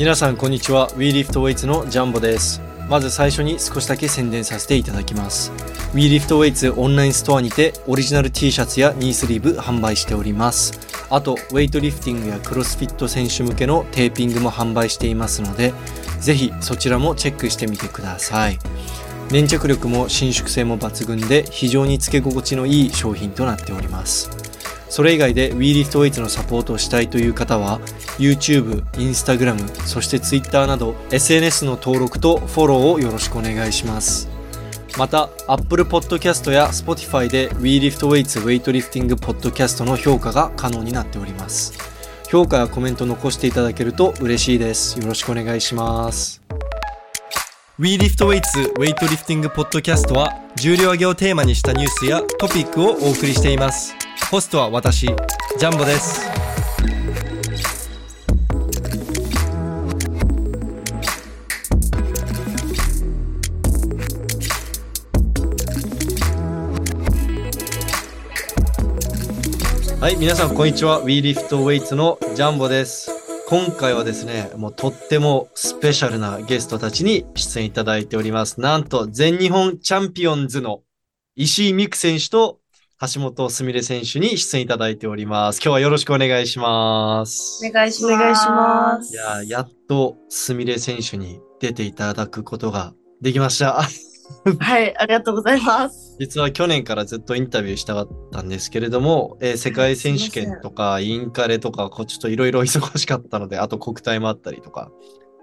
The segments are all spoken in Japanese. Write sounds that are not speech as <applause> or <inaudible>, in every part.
皆さんこんにちは。WeLiftWeights のジャンボです。まず最初に少しだけ宣伝させていただきます。WeLiftWeights オンラインストアにてオリジナル T シャツやニースリーブ販売しております。あとウェイトリフティングやクロスフィット選手向けのテーピングも販売していますのでぜひそちらもチェックしてみてください。粘着力も伸縮性も抜群で非常につけ心地のいい商品となっております。それ以外で WeLiftWeights のサポートをしたいという方は YouTube、Instagram、そして Twitter など SNS の登録とフォローをよろしくお願いします。また Apple Podcast や Spotify で WeLiftWeights ウェイトリフティングポッドキャストの評価が可能になっております。評価やコメント残していただけると嬉しいです。よろしくお願いします。WeLiftWeights ウェイトリフティングポッドキャストは重量挙げをテーマにしたニュースやトピックをお送りしています。ホストは私ジャンボです。はい皆さんこんにちは。WeLiftWeights のジャンボです。今回はですねもうとってもスペシャルなゲストたちに出演いただいております。なんと全日本チャンピオンズの石井美久選手と橋本すみれ選手に出演いただいております。今日はよろしくお願いします。お願いします。お願いしまや、やっとすみれ選手に出ていただくことができました。<laughs> はい、ありがとうございます。実は去年からずっとインタビューしたかったんですけれども、えー世界選手権とかインカレとか、こうちょっといろいろ忙しかったので、あと国体もあったりとか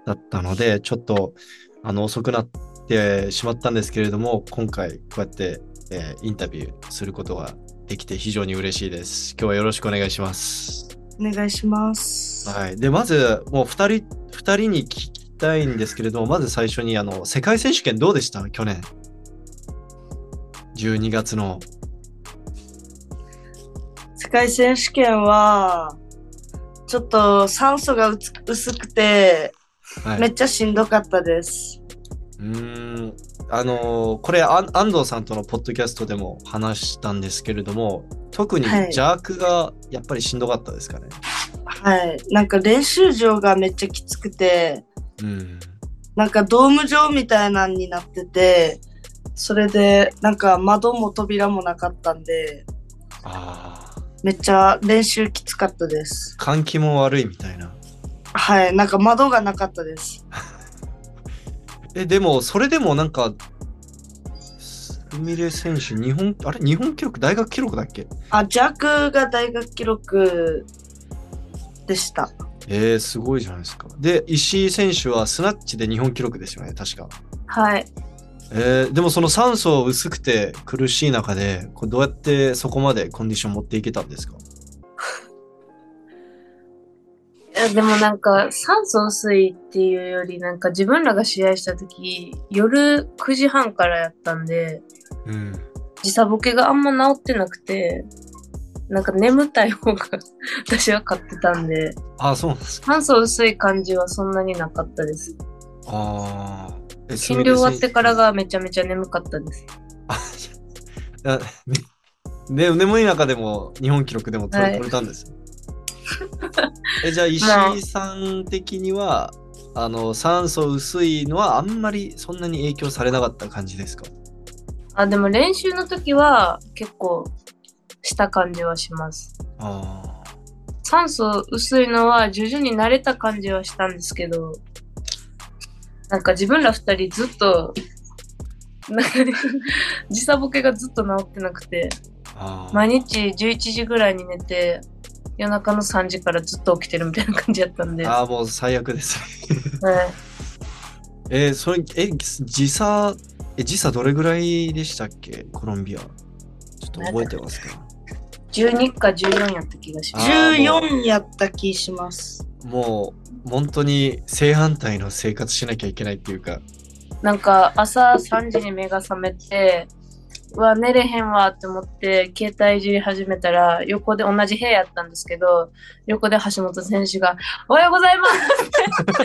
だったので、ちょっとあの遅くなってしまったんですけれども、今回こうやって、えーインタビューすることができて非常に嬉しいです。今日はよろしくお願いします。お願いします。はい。で、まず、もう二人、二人に聞きたいんですけれども、まず最初に、あの、世界選手権どうでした？去年。12月の。世界選手権は、ちょっと酸素が薄くて、はい。めっちゃしんどかったです。うーん。あのーこれ、安藤さんとのポッドキャストでも話したんですけれども、特にはい邪悪がやっぱりしんどかったですかね？はい。なんか練習場がめっちゃきつくて、うん。なんかドーム状みたいなんになってて、それでなんか窓も扉もなかったんで、ああ。めっちゃ練習きつかったです。換気も悪いみたいな。はい。なんか窓がなかったです。<laughs> え、でも、それでもなんか、すみれ選手、日本、あれ日本記録、大学記録だっけ？あ、弱が大学記録でした。えー、すごいじゃないですか。で、石井選手はスナッチで日本記録ですよね、確か。はい。えー、でもその酸素薄くて苦しい中で、これどうやってそこまでコンディション持っていけたんですか？やでもなんか酸素薄いっていうよりなんか自分らが試合した時夜9時半からやったんでうん。時差ボケがあんま治ってなくてなんか眠たい方が <laughs> 私は勝ってたんであ、そうなんですか。酸素薄い感じはそんなになかったです。ああ。え診療終わってから。がめちゃめちゃ眠かったです。眠い中でも日本記録でも取れ,、たんです。<laughs> え、じゃあ石井さん的には、あの、酸素薄いのはあんまりそんなに影響されなかった感じですか？あ、でも練習の時は結構した感じはします。ああ。酸素薄いのは徐々に慣れた感じはしたんですけど、なんか自分ら二人ずっと、なんか時差ボケがずっと治ってなくて、毎日11時ぐらいに寝て、夜中の3時からずっと起きてるみたいな感じやったんで、はあー、もう最悪です。い、えーそれ、え、時差、え、時差どれぐらいでしたっけ？コロンビア。ちょっと覚えてますか？12か14やった気がします。あーもう14やった気します。もう、本当に正反対の生活しなきゃいけないっていうか。なんか朝3時に目が覚めて、うわ、寝れへんわって思って、携帯いじり始めたら、横で同じ部屋やったんですけど、横で橋本選手が、おはようございますって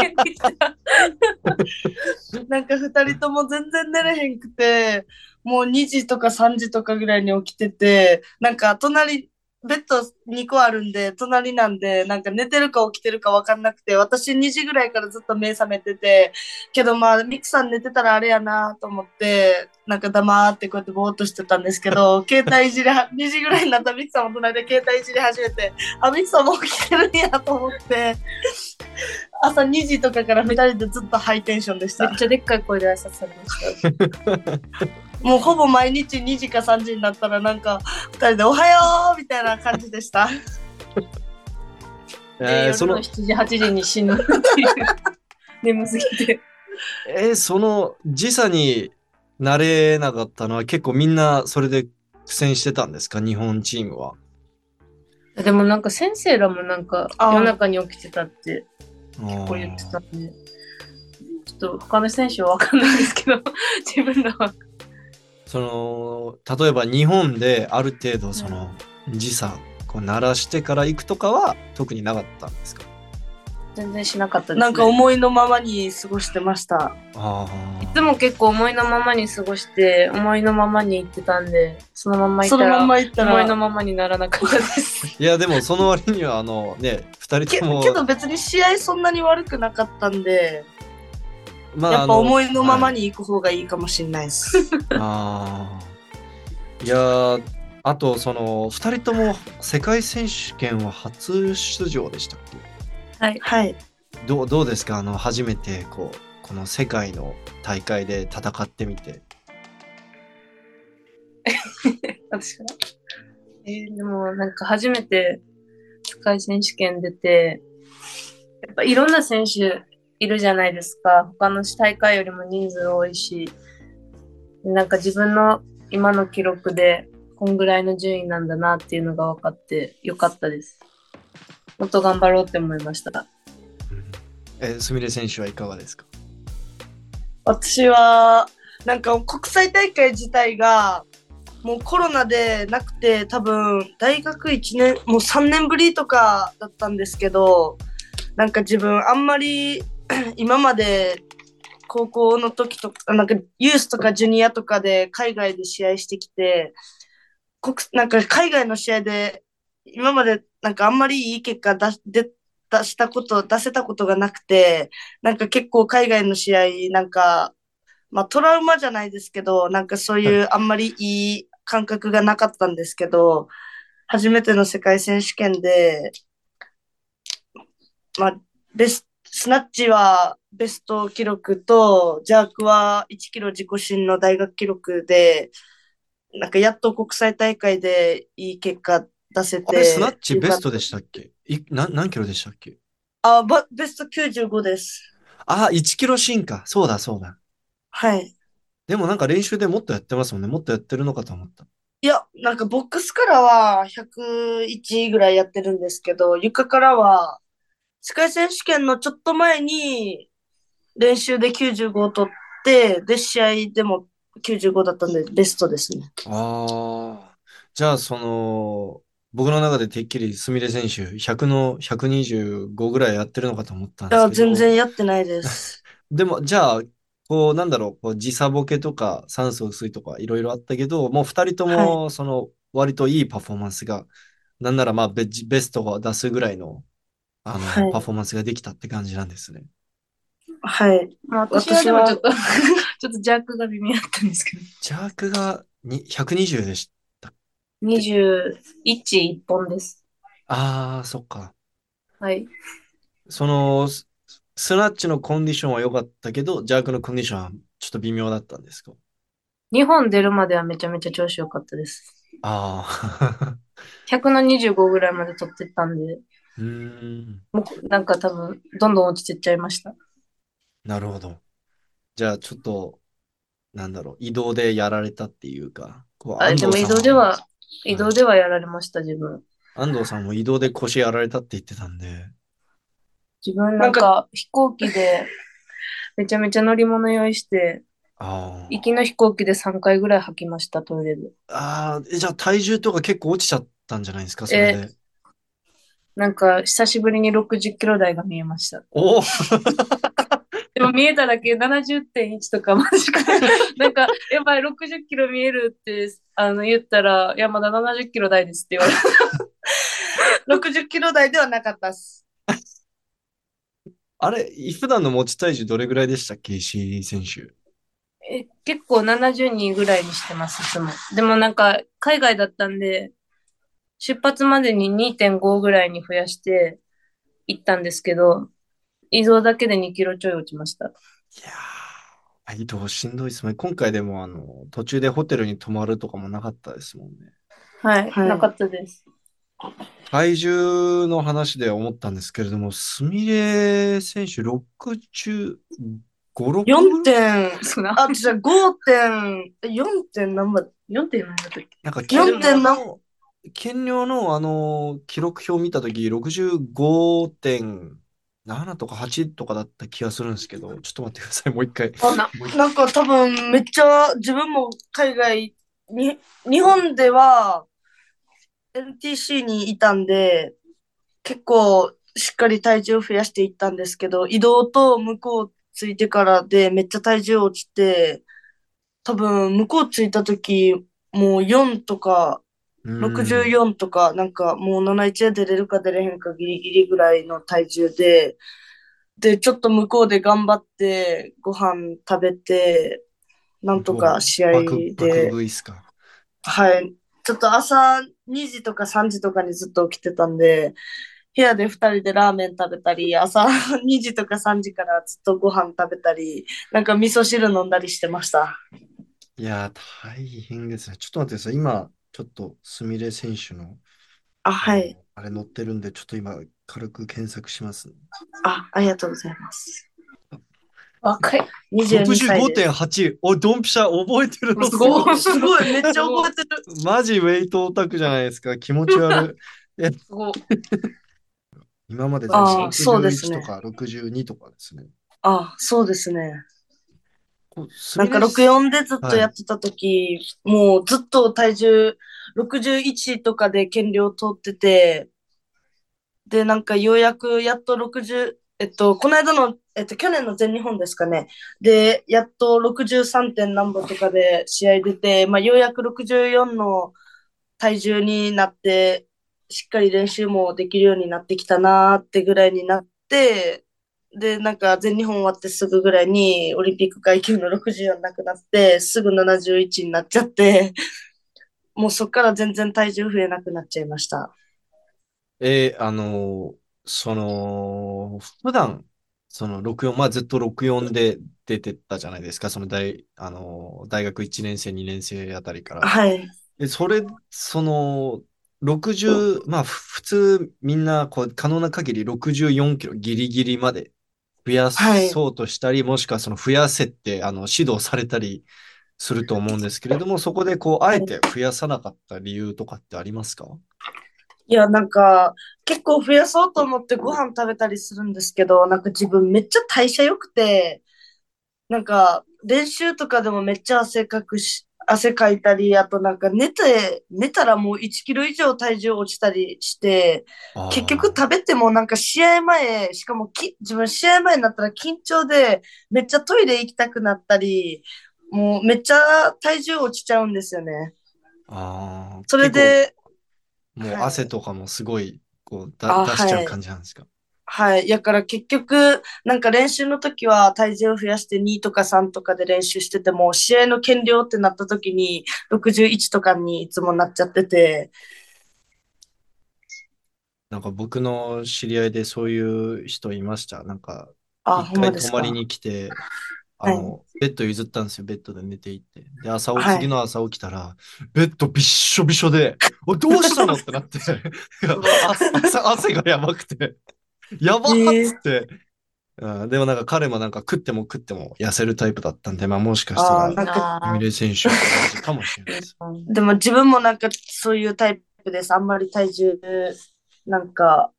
叫んできた。<laughs> なんか二人とも全然寝れへんくて、もう2時とか3時とかぐらいに起きてて、なんか隣、ベッド2個あるんで、隣なんで、なんか寝てるか起きてるか分かんなくて、私2時ぐらいからずっと目覚めてて、けどまあ、ミクさん寝てたらあれやなと思って、なんか黙ってこうやってぼーっとしてたんですけど、<laughs> 携帯いじりは、2時ぐらいになったらミクさんも隣で携帯いじり始めて、あ、ミクさんも起きてるんやと思って、朝2時とかから2人でずっとハイテンションでしためっ。ちゃでっかい声で挨拶されました。もうほぼ毎日2時か3時になったらなんか2人でおはようみたいな感じでした。で <laughs> えーその夜の、7時、8時に死ぬっていう。眠すぎて。<laughs> えーその時差になれなかったのは結構みんなそれで苦戦してたんですか？日本チームは。でもなんか先生らもなんか夜中に起きてたって結構言ってたんで、ちょっと他の選手は分かんないですけど、自分らは。その例えば日本である程度その時差こう鳴らしてから行くとかは特になかったんですか？全然しなかったです、ね。なんか思いのままに過ごしてました。あいつも結構思いのままに過ごして、思いのままに行ってたんで、そのまんま行ったら。思いのままにならなかったです。<laughs> いやでもその割にはあのね二人けともけど別に試合そんなに悪くなかったんで、まやっぱ思いのままに。に行く方がいいかもしれないです。あーいやーあとその二人とも世界選手権は初出場でしたっけ？はい。はい。どうどうですか？あの初めてこうこの世界の大会で戦ってみて。<laughs> 私から。えーでもなんか初めて世界選手権出て、やっぱいろんな選手いるじゃないですか。他の大会よりも人数多いし、なんか自分の今の記録でこんぐらいの順位なんだなっていうのが分かってよかったです。もっと頑張ろうって思いました。えすみれ選手はいかがですか？私は、なんか国際大会自体が、もうコロナでなくて、多分大学1年、もう3年ぶりとかだったんですけど、なんか自分あんまり <clears throat> 今まで高校の時とか、なんかユースとかジュニアとかで海外で試合してきて、国なんか海外の試合で今までなんかあんまりいい結果出出したこと、出せたことがなくて、なんか結構海外の試合、なんか、まあトラウマじゃないですけど、なんかそういうあんまりいい感覚がなかったんですけど、初めての世界選手権で、まあ、ベススナッチはベスト記録と、ジャークは1キロ自己新の大学記録で、なんかやっと国際大会でいい結果出せて。スナッチベストでしたっけ？いな何キロでしたっけ？あ、ばベスト95です。あ、1キロ進化。そうだそうだ。はい。でもなんか練習でもっとやってますもんね。もっとやってるのかと思った。いや、なんかボックスからは101ぐらいやってるんですけど、床からは、世界選手権のちょっと前に練習で95を取って、で、試合でも95だったんで、ベストですね。ああ。じゃあ、その、僕の中でてっきりすみれ選手、100の125ぐらいやってるのかと思ったんですけど。全然やってないです。<laughs> でも、じゃあ、こう、なんだろう、こう時差ボケとか酸素薄いとかいろいろあったけど、もう二人とも、その、割といいパフォーマンスが、なんならまあベ、ベストを出すぐらいの、あの、はいパフォーマンスができたって感じなんですね。はい。まあ、私はでもちょっと、<laughs> ちょっとジャックが微妙だったんですけど。ジャークがに120でした。21、1本です。ああ、そっか。はい。その、ススナッチのコンディションは良かったけど、ジャークのコンディションはちょっと微妙だったんですか？日本出るまではめちゃめちゃ調子良かったです。ああ。100の25ぐらいまで取ってったんで、うーん。もうなんか多分、どんどん落ちてっちゃいました。なるほど。じゃあ、ちょっと、なんだろう、移動でやられたっていうか、こう、あでも移動では、移動ではやられました、自分。安藤さんも移動で腰やられたって言ってたんで、自分なんか飛行機でめちゃめちゃ乗り物用意して、あー行きの飛行機で3回ぐらい吐きました、トイレで。あー、えじゃあ体重とか結構落ちちゃったんじゃないですか、それで？なんか久しぶりに60キロ台が見えました。おおでも見えただけ70.1とかマジか。<laughs> なんか、やばい、60キロ見えるって、あの、言ったら、いや、まだ70キロ台ですって言われ60 <laughs> キロ台ではなかったっす。<laughs> あれ、普段の持ち体重どれぐらいでしたっけ？石井選手。え結構70人ぐらいにしてます、いつも。でもなんか、海外だったんで、出発までに2.5ぐらいに増やして行ったんですけど、移動だけで2キロちょい落ちました。いやー、移動しんどいですね。今回でもあの、途中でホテルに泊まるとかもなかったですもんね。はい、はいなかったです。体重の話で思ったんですけれども、すみれ選手65、6 4点、そうな。あ、じゃあ5点、4点何番 ?4 点何だったっけ？なんか、4点なの、減量のあの、記録表見たとき、65.7とか8とかだった気がするんですけど、ちょっと待ってください、もう一回。なもう一回。なんか多分めっちゃ自分も海外に、日本では NTC にいたんで、結構しっかり体重を増やしていったんですけど、移動と向こう着いてからでめっちゃ体重落ちて、多分向こう着いた時もう4とかうん64とか、なんかもう71で出れるか出れへんかギリギリぐらいの体重で、で、ちょっと向こうで頑張ってご飯食べて、なんとか試合で、食いっすか？はい。ちょっと朝2時とか3時とかにずっと起きてたんで、部屋で2人でラーメン食べたり、朝 <laughs> 2時とか3時からずっとご飯食べたり、なんか味噌汁飲んだりしてました。いやー、大変ですね。ちょっと待ってください。今、ちょっと、すみれ選手の、あ、はい。あれ載ってるんで、ちょっと今、軽く検索しますね。あ、ありがとうございます。若い。22歳です。65.8。おい、ドンピシャ覚えてるの？すごいすごい、めっちゃ覚えてる。マジウェイトオタクじゃないですか。気持ち悪い。<laughs> すごい。今まであーそうです61ねとか62とかですね。あ、そうですね。なんか64でずっとやってた時、もうずっと体重61とかで減量通ってて、で、なんかようやくやっと60、えっと、この間の、えっと、去年の全日本ですかね。で、やっと63点何本とかで試合出て、まあ、ようやく64の体重になって、しっかり練習もできるようになってきたなーってぐらいになって、で、なんか全日本終わってすぐぐらいにオリンピック階級の64なくなって、すぐ71になっちゃって、もうそっから全然体重増えなくなっちゃいました。えーあのーその、普段、その64、まあずっと64で出てたじゃないですか。その大、あのー大学1年生、2年生あたりから。はい。で、それ、その、60、まあ、ふ普通、みんな、こう、可能な限り64キロギリギリまで増やはいそうとしたり、もしくはその増やせって、あの、指導されたりすると思うんですけれども、そこでこう、あえて増やさなかった理由とかってありますか？いや、なんか、結構増やそうと思ってご飯食べたりするんですけど、なんか自分めっちゃ代謝良くて、なんか、練習とかでもめっちゃ汗かくし、汗かいたり、あとなんか寝て、寝たらもう1キロ以上体重落ちたりして、結局食べてもなんか試合前、しかもき自分試合前になったら緊張でめっちゃトイレ行きたくなったり、もうめっちゃ体重落ちちゃうんですよね。ああ、それで、もうはい汗とかもすごい、こう、だ、あ出しちゃうはい感じなんですか？はい。やから結局、なんか練習の時は体重を増やして2とか3とかで練習してても、試合の減量ってなった時に61とかにいつもなっちゃってて、なんか僕の知り合いでそういう人いました？なんか、あ、一回泊まり。に来て、あの、ベッド譲ったんですよ。ベッドで寝ていって。で、朝、はい次の朝起きたら、ベッドびっしょびしょで、おどうしたの？ってなって、朝汗がやばくて、やばっつって、うん、でもなんか彼もなんか食っても食っても痩せるタイプだったんで、まあもしかしたら、エミレイ選手かもしれないです。<laughs> でも自分もなんかそういうタイプです。あんまり体重なんか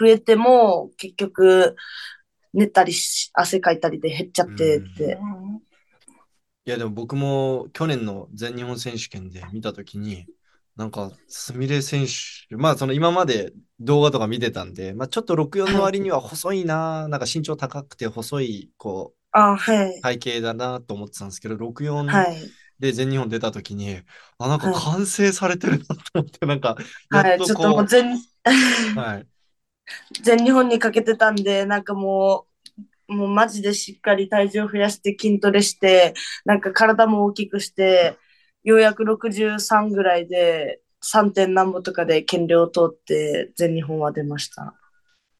増えても結局寝たりし汗かいたりで減っちゃってって。いやでも僕も去年の全日本選手権で見たときに、なんか、すみれ選手、まあその今まで動画とか見てたんで、まあちょっと64の割には細いな、なんか身長高くて細い、こう、あ、はい。体型だなと思ってたんですけど、64はい。で全日本出た時に、あ、なんかはい完成されてるなと思って、<laughs> なんか、やはい、ちょっともこう全、う、<laughs> はい。全日本にかけてたんで、なんかもう、もうマジでしっかり体重を増やして筋トレして、なんか体も大きくして、ようやく63ぐらいで、3. 点何歩とかで減量を通って全日本は出ました。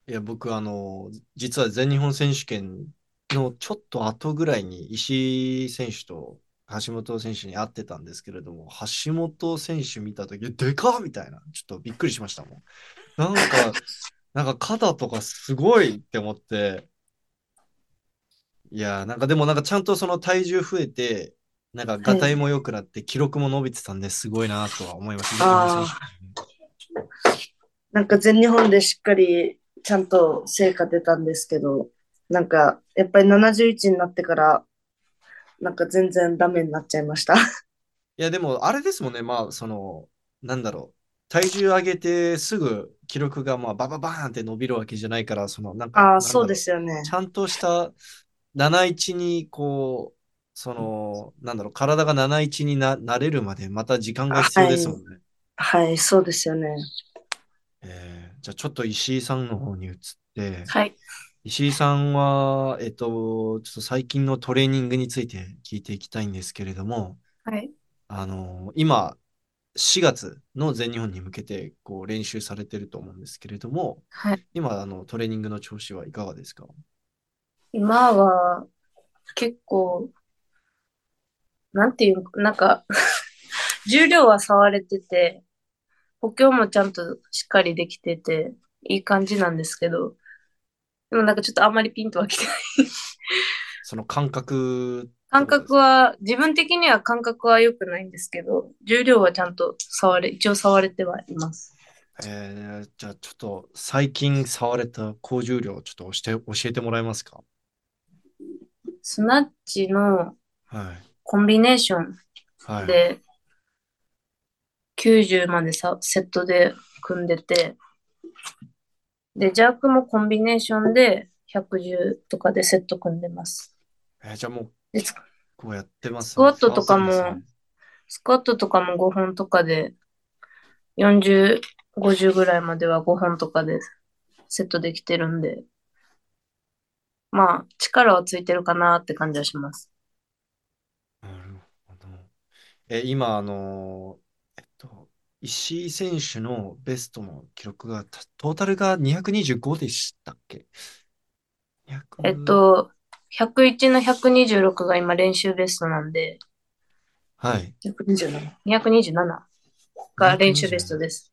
いや、僕、あの、実は全日本選手権のちょっと後ぐらいに石井選手と橋本選手に会ってたんですけれども、橋本選手見たとき、でかみたいな、ちょっとびっくりしましたもん。なんか、<laughs> なんか肩とかすごいって思って、いや、なんかでもなんかちゃんとその体重増えて、なんかガタイも良くなって記録も伸びてたんですごいなとは思いました。なんか全日本でしっかりちゃんと成果出たんですけど、なんかやっぱり71になってから、なんか全然ダメになっちゃいました。<laughs> いや、でも、あれですもんね。まあ、その、なんだろう。体重上げてすぐ記録がまあバババーンって伸びるわけじゃないから、その、なんか、あそうですよねち。ゃんとした71に、こう、その、なんだろう、体が71にな、なれるまで、また時間が必要ですもんね。はい、そうですよね。えーじゃあ、ちょっと石井さんの方に移って、はい。石井さんは、えっと、ちょっと最近のトレーニングについて聞いていきたいんですけれども、はい。あの今、4月の全日本に向けてこう練習されてると思うんですけれども、はい。今、あのトレーニングの調子はいかがですか？今は結構、なんていうの、なんか、<laughs> 重量は触れてて、補強もちゃんとしっかりできてて、いい感じなんですけど、でもなんかちょっとあんまりピンとはきてない。その感覚感覚は、自分的には感覚は良くないんですけど、重量はちゃんと触れ、一応触れてはいます。えーじゃあちょっと最近触れた高重量をちょっと教えて教えてもらえますか？スナッチのはい。コンビネーションはい。で、90までさ、セットで組んでて、で、ジャークもコンビネーションで110とかでセット組んでます。えーじゃあもうこうやってますねスクワットとかもねスクワットとかも5本とかで、40、50ぐらいまでは5本とかでセットできてるんで、まあ、力はついてるかなって感じはします。なるほど。え、今、あのー、えっと、石井選手のベストの記録が、たトータルが225でしたっけ？200えっと、101の126が今練習ベストなんで、はい。127。227が練習ベストです。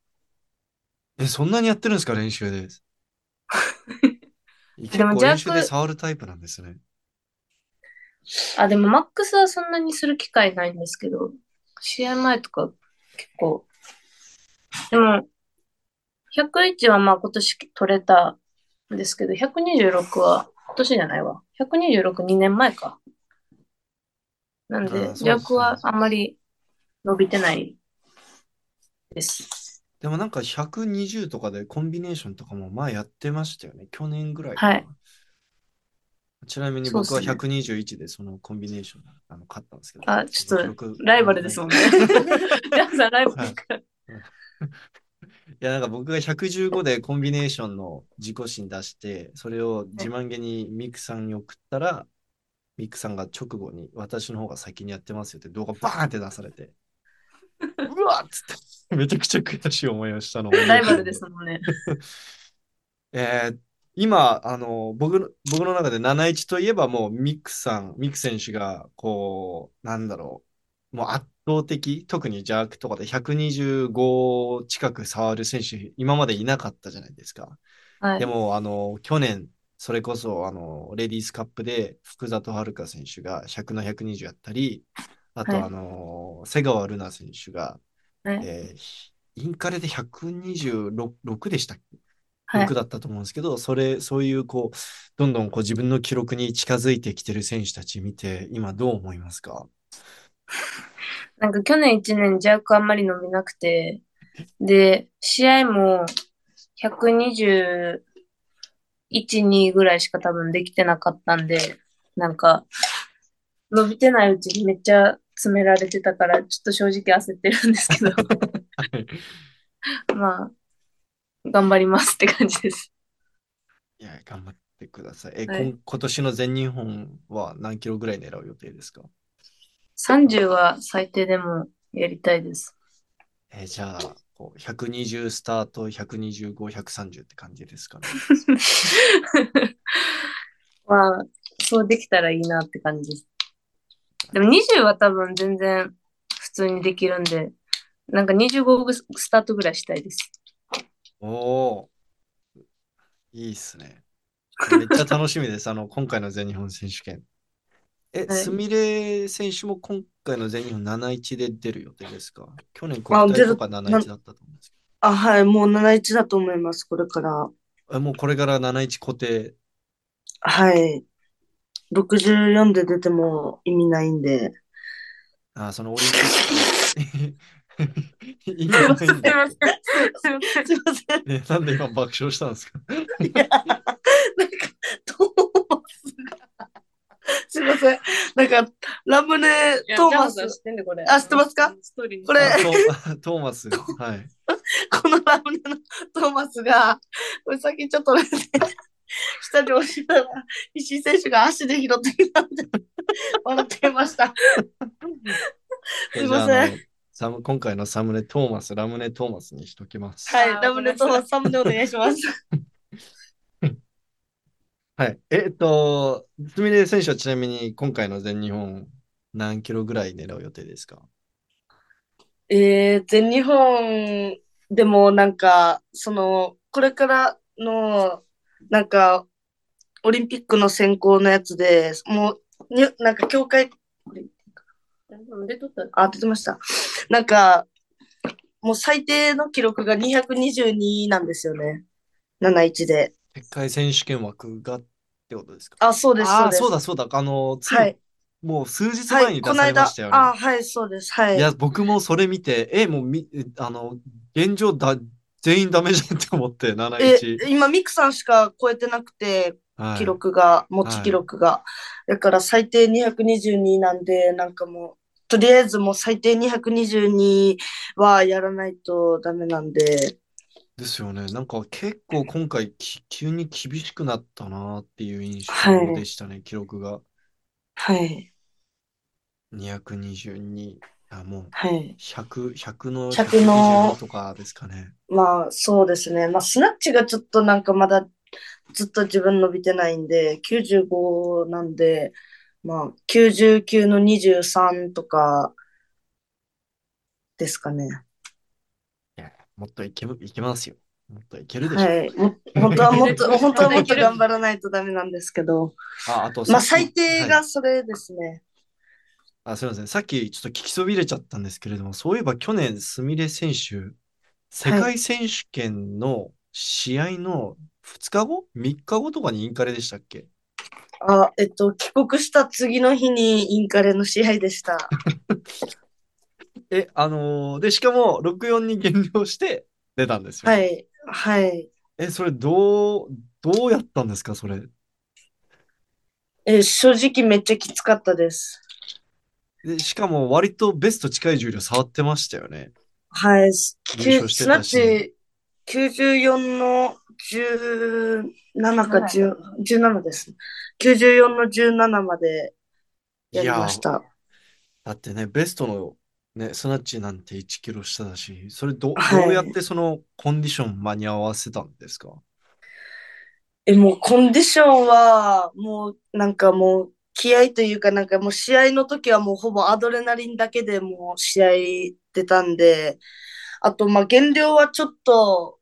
え、そんなにやってるんですか、練習で。<laughs> 結でもジャーク構練習で触るタイプなんですね。あ、でもマックスはそんなにする機会ないんですけど、試合前とか結構。でも、101はまあ今年取れたんですけど、126は今年じゃないわ。126、2年前か。なんで、あーそうですねジャークはあんまり伸びてないです。でもなんか120とかでコンビネーションとかも前やってましたよね。去年ぐらい。はいちなみに僕はそうっすね121でそのコンビネーションあの勝ったんですけど。あちょっとライバルですもんね。ジャークさんライバルだから。いや、なんか僕が115でコンビネーションの自己新出して、それを自慢げにミクさんに送ったら、ミクさんが直後に私の方が先にやってますよって動画バーンって出されて、うわっつって、めちゃくちゃ悔しい思いをしたのライバルですもんね。<laughs> えー今、あの、僕の、僕の中で71といえばもうミクさん、ミク選手が、こう、なんだろう、もう圧倒的、特にジャークとかで125近く触る選手、今までいなかったじゃないですか。はいで。も、あの、去年、それこそ、あの、レディースカップで福里遥選手が100の120やったり、あと、はいあの、瀬川瑠奈選手が、はい。えーインカレで126でしたっけ？はい6だったと思うんですけど、それ、そういう、こう、どんどんこう自分の記録に近づいてきてる選手たち見て、今どう思いますか？なんか去年1年ジャークあんまり伸びなくて、で、試合も121、2ぐらいしか多分できてなかったんで、なんか、伸びてないうちにめっちゃ詰められてたから、ちょっと正直焦ってるんですけど、はい。<laughs> まあ、頑張りますって感じです。いや、頑張ってください。え、はい今今年の全日本は何キロぐらい狙う予定ですか？30は最低でもやりたいです。え、じゃあ、こう120スタート、125、130って感じですかね？<laughs> まあ、そうできたらいいなって感じです。でも20は多分全然普通にできるんで、なんか25スタートぐらいしたいです。おおー、いいっすね。めっちゃ楽しみです。あの、今回の全日本選手権。え、はいすみれ選手も今回の全日本71で出る予定ですか？去年あ国体とか71だったと思うんですけあ、はい、もう71だと思います、これから。ど。え、もうこれから71固定？はい。64で出ても意味ないんで。あ、そのオリンピック。意味ないんすいまだ。せん。すいません。すいません。え、なんで今爆笑したんですか？いや、なんか、トーマスが、すいません。なんか、ラムネトーマス、知ってんで、これ。あ知ってますか？ストーリーにこれあト <laughs> トーマス。はい。このラムネのトーマスが、これ先ちょっとね、下に押したら、石井選手が足で拾ってきたんで、笑っていました。すいませんサム今回のサムネトーマス、ラムネトーマスにしときます。はい、ラムネトーマスサムネお願いします。<laughs> はい。えっと、すみれ選手はちなみに今回の全日本何キロぐらい狙う予定ですか？えー、全日本でもなんか、その、これからの、なんか、オリンピックの選考のやつで、もう、になんか、協会、出とった？あ、出てました。なんか、もう最低の記録が222なんですよね。71で。世界選手権枠がってことですか？あ、そうです、ああ、そうだそうだ。あの、つい、はい。もう数日はい、前に出されましたよね。あ、はい、そうです。はいい。や、僕もそれ見て、え、もうみ、えあの、現状だ、全員ダメじゃんって思って、え71。、今、ミクさんしか超えてなくて、はい記録が、持ち記録が。だから最低222なんで、なんかもう、とりあえずもう最低222はやらないとダメなんで、ですよね。なんか結構今回き急に厳しくなったなっていう印はい象でしたね、記録が。はい、222。あ、もうはい。100、100の100の122とかですかね。まあ、そうですね。まあ、スナッチがちょっとなんかまだずっと自分伸びてないんで、95なんで、まあ、99の23とかですかね。いや、もっといける、いけますよ。もっといけるでしょ。はい。も本当はもっと、<laughs> 本当はもっと頑張らないとダメなんですけど、あ、あとまあ、最低はいがそれですね。あ、すみません。さっきちょっと聞きそびれちゃったんですけれども、そういえば去年、すみれ選手、世界選手権の試合の2日後 ?3 日後とかにインカレでしたっけ？あ、えっと、帰国した次の日にインカレの試合でした。<laughs> え、あのーで、しかも64に減量して出たんですよ。はい、はい。え、それどう、どうやったんですか、それ？え、正直めっちゃきつかったです。で、しかも割とベスト近い重量触ってましたよね。はい。ス優勝してスナッたしチ94の17か10 17です。94の17までやりました。だってね、ベストのね、スナッチなんて1キロ下だし、それど、はいどうやってそのコンディション間に合わせたんですか？え、もうコンディションは、もうなんかもう気合というかなんかもう試合の時はもうほぼアドレナリンだけでもう試合出たんで、あとまあ減量はちょっと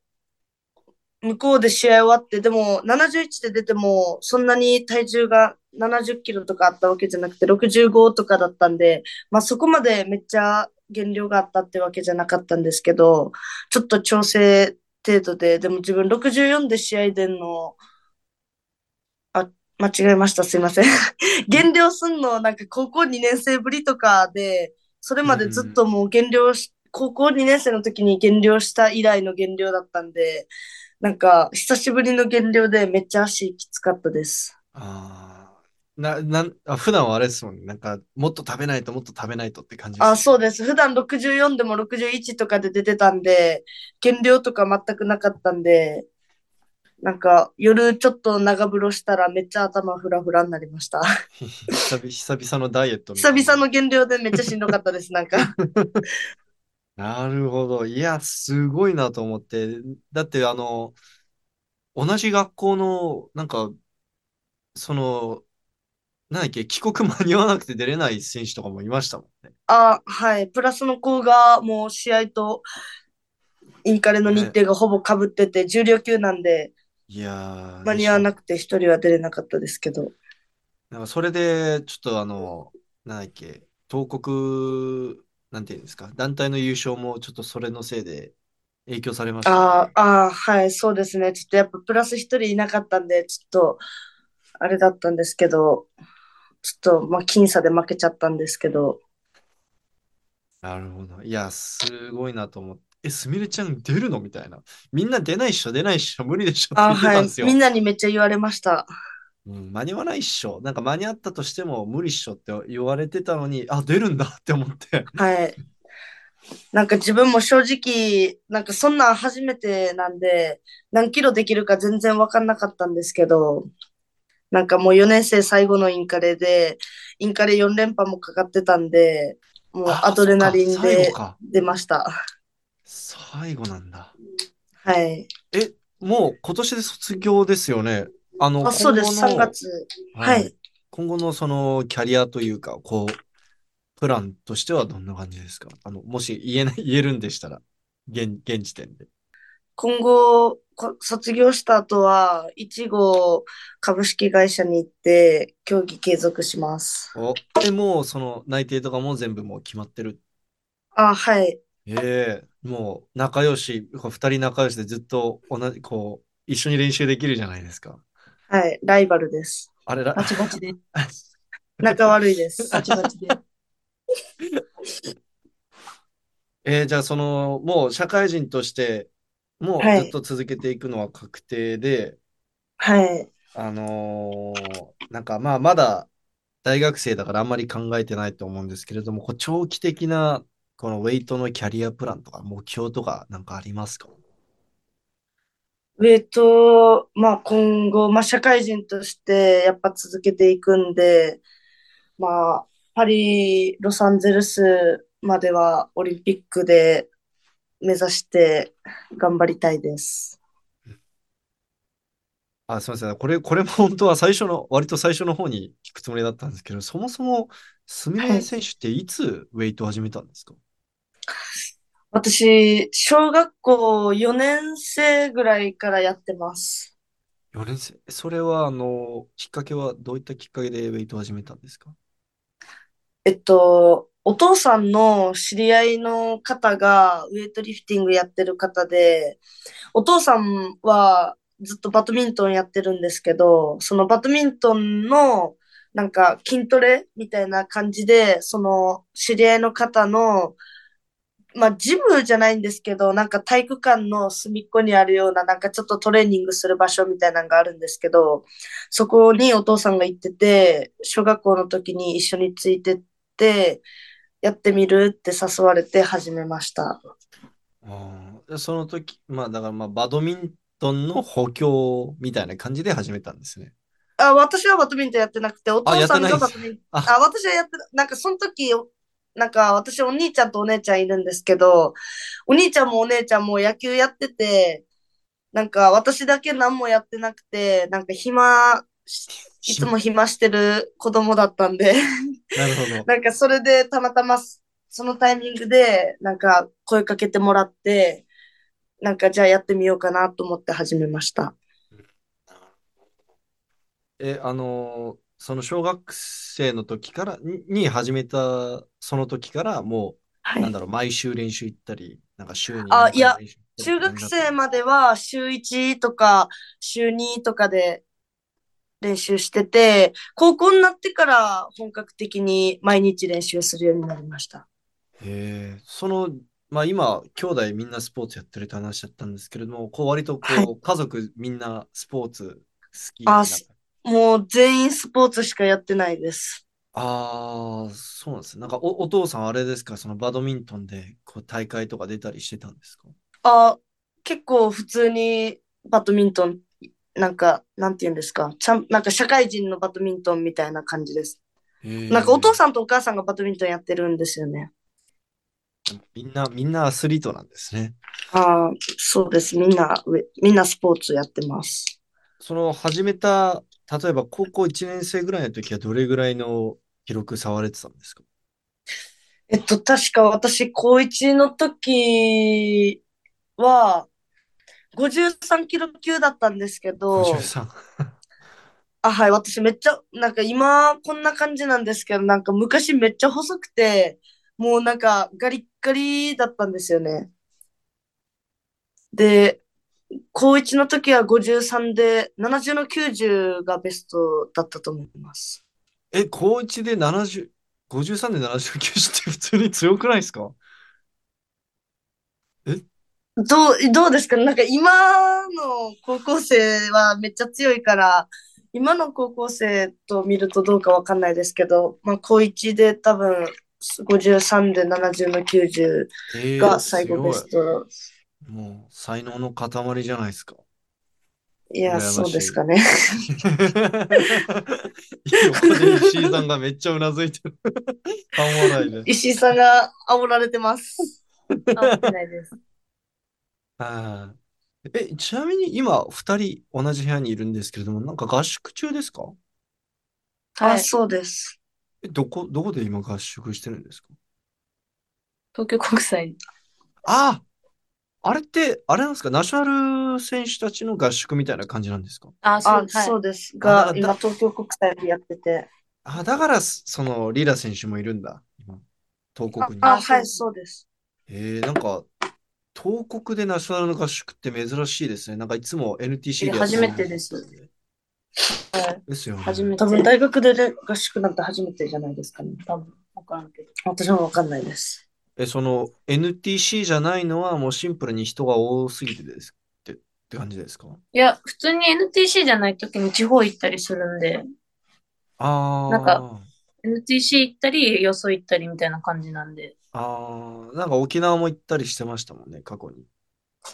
向こうで試合終わって、でも71で出てもそんなに体重が70キロとかあったわけじゃなくて65とかだったんで、まあそこまでめっちゃ減量があったってわけじゃなかったんですけど、ちょっと調整程度で、でも自分64で試合出んの、あ、間違えました。すいません。減量すんの、なんか高校2年生ぶりとかで、それまでずっともう減量し、高校2年生の時に減量した以来の減量だったんで、なんか久しぶりの減量でめっちゃ足きつかったです。ああ。な、なん、あ、普段はあれですもんね。なんか、もっと食べないと、もっと食べないとって感じです。あ、そうです。普段64でも61とかで出てたんで、減量とか全くなかったんで、なんか夜ちょっと長風呂したらめっちゃ頭フラフラになりました。<laughs> 久々のダイエット久々の減量でめっちゃしんどかったです、なんか。<laughs> なるほど。いや、すごいなと思って。だって、あの、同じ学校の、なんか、その、なんだっけ、帰国間に合わなくて出れない選手とかもいましたもんね。あ、はい。プラスの子がもう試合とインカレの日程がほぼ被ってて、重量級なんでいやー、間に合わなくくて一人は出れなかったですけど。なんかそれで、ちょっとあの、なんだっけ、東国、なんていうんですか、団体の優勝もちょっとそれのせいで影響されましたあね。あ、ああ、はい、そうですね。ちょっとやっぱプラス一人いなかったんで、ちょっと、あれだったんですけど、ちょっと、まあ、僅差で負けちゃったんですけど、なるほど。いや、すごいなと思って。え、すみれちゃん出るの？みたいな。みんな出ないっしょ、出ないっしょ、無理でしょってああ、はい言ってたんです、よ。みんなにめっちゃ言われました。うん、間に合わないっしょ。なんか間に合ったとしても無理っしょって言われてたのに、あ、出るんだって思って。はい。なんか自分も正直、なんかそんなん初めてなんで、何キロできるか全然わかんなかったんですけど、なんかもう4年生最後のインカレで、インカレ4連覇もかかってたんで、もうあアドレナリンで。出ました。最後なんだ。はい。え、もう今年で卒業ですよね？あの、あ、そうです。3今後の、月。ははいい。今後のそのキャリアというか、こう、プランとしてはどんな感じですか？あの、もし言えない、<laughs> 言えるんでしたら、現、現時点で。今後、こ卒業した後は、一号株式会社に行って、競技継続します。お、で、もうその内定とかも全部もう決まってる？あ、はい。ええもう仲良し、二人仲良しでずっと同じ、こう、一緒に練習できるじゃないですか。はい。ライバルです。あれら、バチバチで。<laughs> 仲悪いです。バチバチで。<laughs> えーじゃあその、もう社会人として、もうはいずっと続けていくのは確定で、はい。あのーなんかまあまだ大学生だからあんまり考えてないと思うんですけれども、こう長期的なこのウェイトのキャリアプランとか目標とかなんかありますか？ウェイト、まあ今後、まあ社会人としてやっぱ続けていくんで、まあパリ、ロサンゼルスまではオリンピックで目指して頑張りたいです。あ、すみません。これ、これも本当は最初の、割と最初の方に聞くつもりだったんですけど、そもそも、スミレ選手っていつウェイトを始めたんですか？私、小学校4年生ぐらいからやってます。?4 年生？それは、あの、きっかけは、どういったきっかけでウェイトを始めたんですか？えっと、お父さんの知り合いの方がウェイトリフティングやってる方で、お父さんはずっとバドミントンやってるんですけど、そのバドミントンのなんか筋トレみたいな感じで、その知り合いの方の、まあジムじゃないんですけど、なんか体育館の隅っこにあるようななんかちょっとトレーニングする場所みたいなのがあるんですけど、そこにお父さんが行ってて、小学校の時に一緒についてって、やってみるって誘われて始めました。ああ、その時、まあ、だから、まあ、バドミントンの補強みたいな感じで始めたんですね。あ、私はバドミントンやってなくて、お父さんがバドミントン、ああ、私はやって、なんかその時、なんか私お兄ちゃんとお姉ちゃんいるんですけど、お兄ちゃんもお姉ちゃんも野球やってて、なんか私だけ何もやってなくて、なんか暇、いつも暇してる子供だったんで、なるほど。<laughs> なんかそれでたまたまそのタイミングでなんか声かけてもらって、なんかじゃあやってみようかなと思って始めました。え、あの、その小学生の時から、にに始めた、その時から、もう、なんはい。だろう、毎週練習行ったり、なんか週にあ、何いや、中学生までは週1とか週2とかで練習してて、高校になってから本格的に毎日練習するようになりました。へえ、その、まあ今、兄弟みんなスポーツやってるって話だったんですけれども、こう割とはい。こう、家族みんなスポーツ好きあ、もう全員スポーツしかやってないです。ああ、そうなんですね。なんかお、お父さんあれですか、そのバドミントンでこう大会とか出たりしてたんですか？あ、結構普通にバドミントン、なんか、なんて言うんですか？ちゃん、なんか社会人のバドミントンみたいな感じです。なんかお父ん、さんとお母さんがバドミントンやってるんですよね。みんな、みんなアスリートなんですね。ああ、そうです。みんな、上みんなスポーツやってます。その始めた、例えば高校1年生ぐらいの時はどれぐらいの記録触れてたんですか？えっと、確か私、高1の時は、53キロ級だったんですけど、?53。あ、はい、私めっちゃ、なんか今こんな感じなんですけど、なんか昔めっちゃ細くて、もうなんかガリッガリだったんですよね。で、高1の時は53で、70の90がベストだったと思います。え、高1で70、53で79って普通に強くないですか？どう、どうですか？なんか今の高校生はめっちゃ強いから、今の高校生と見るとどうかわかんないですけど、まあ高1で多分53で70の90えー、が最後ベス強ト。い。もう才能の塊じゃないですか。いや、羨ましいそうですかね。横で石井さんがめっちゃうなずいてる。<laughs> 半笑いで。石井さんが煽られてます。あってないです。はいえ、ちなみに今、二人同じ部屋にいるんですけれども、なんか合宿中ですか？あ、はい。そうです。え、どこ、どこで今合宿してるんですか？東京国際。あああれって、あれなんですか？ナショナル選手たちの合宿みたいな感じなんですか？あ、そう、あ、はい。そうです。あが、だ今東京国際でやってて。あ、だから、その、リラ選手もいるんだ。今、東あ、国に。あ、あはい、そうです。えー、なんか、東国でナショナルの合宿って珍しいですね。なんかいつも NTC で初めてですはい。ですよね。初めて。多分大学でね合宿なんて初めてじゃないですかね。多分、わからんけど。私もわかんないです。え、その NTC じゃないのはもうシンプルに人が多すぎてですって、って感じですか？いや、普通に NTC じゃない時に地方行ったりするんで、ああ。なんか NTC 行ったり、よそ行ったりみたいな感じなんで。ああ、なんか沖縄も行ったりしてましたもんね、過去に。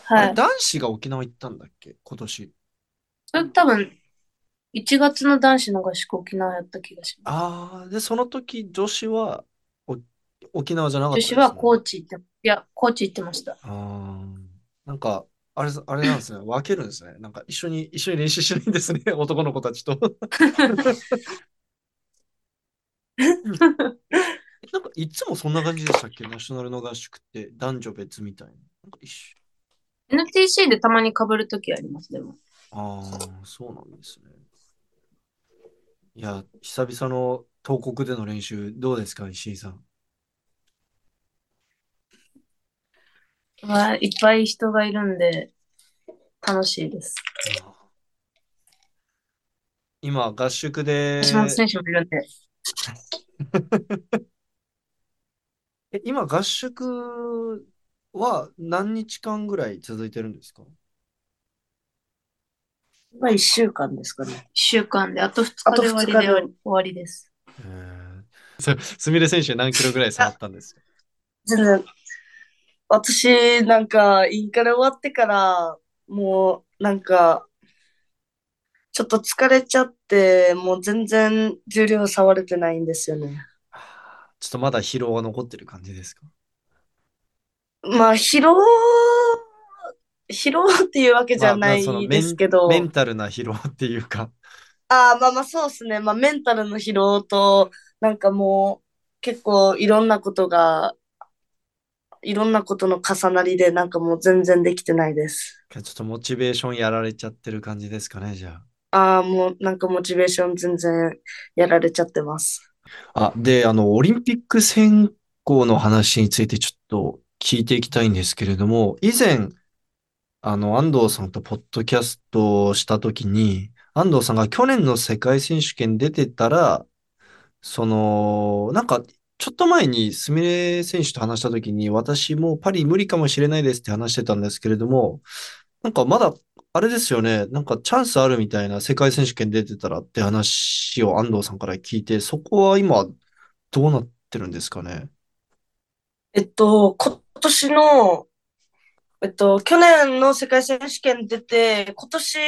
あれ、はい。男子が沖縄行ったんだっけ？今年。それ多分、1月の男子の合宿沖縄やった気がします。ああ、で、その時女子はお沖縄じゃなかった女ですね。子は高知行って、いや、高知行ってました。ああ、なんか、あれ、あれなんですね。分けるんですね。なんか一緒に、一緒に練習しないんですね。<laughs> 男の子たちと。<laughs> なんかいつもそんな感じでしたっけ？ナショナルの合宿って男女別みたいな。なんか一緒。NTC でたまに被る時あります、でも。ああ、そうなんですね。いや、久々の東国での練習、どうですか、石井さん？まあ、いっぱい人がいるんで、楽しいです。今、合宿で、橋本選手もいるんで。<laughs> え、今、合宿は何日間ぐらい続いてるんですか？まあ、一週間ですかね。1週間で、あと2あと日で終わり二日でで終わりです。すすみれ選手何キロぐらい触ったんですか？全然、私、なんか、インカレ終わってから、もう、なんか、ちょっと疲れちゃって、もう全然重量触れてないんですよね。ちょっとまだ疲労が残ってる感じですか？まあ、疲労、疲労っていうわけじゃないですけど、メンタルな疲労っていうか。ああ、まあまあそうですね。まあメンタルの疲労と、なんかもう結構いろんなことが、いろんなことの重なりでなんかもう全然できてないです。ちょっとモチベーションやられちゃってる感じですかね、じゃああ、もうなんかモチベーション全然やられちゃってます。あ。あ、で、あの、オリンピック選考の話についてちょっと聞いていきたいんですけれども、以前、あの、安藤さんとポッドキャストをしたときに、安藤さんが去年の世界選手権出てたら、その、なんか、ちょっと前にすみれ選手と話したときに、私もパリ無理かもしれないですって話してたんですけれども、なんかまだあれですよね。なんかチャンスあるみたいな世界選手権出てたらって話を安藤さんから聞いて、そこは今どうなってるんですかね？えっと、今年の、えっと、去年の世界選手権出て、今年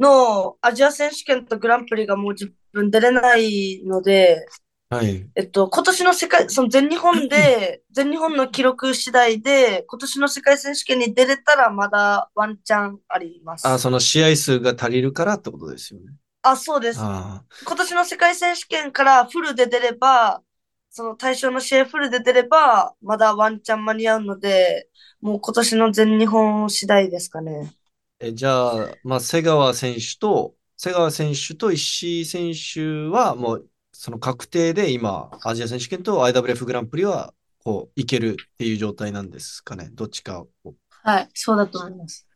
のアジア選手権とグランプリがもう自分出れないので、はい。えっと、今年の世界、その全日本で、<laughs> 全日本の記録次第で、今年の世界選手権に出れたらまだワンチャンあります。あ、その試合数が足りるからってことですよね。あ、そうです。あ今年の世界選手権からフルで出れば、その対象の試合フルで出れば、まだワンチャン間に合うので、もう今年の全日本次第ですかね。あ。え、じゃあ、まあ、瀬川選手と、瀬川選手と石井選手はもう、その確定で今、アジア選手権と IWF グランプリは、こう、いけるっていう状態なんですかね？どっちかを。はい、そうだと思います。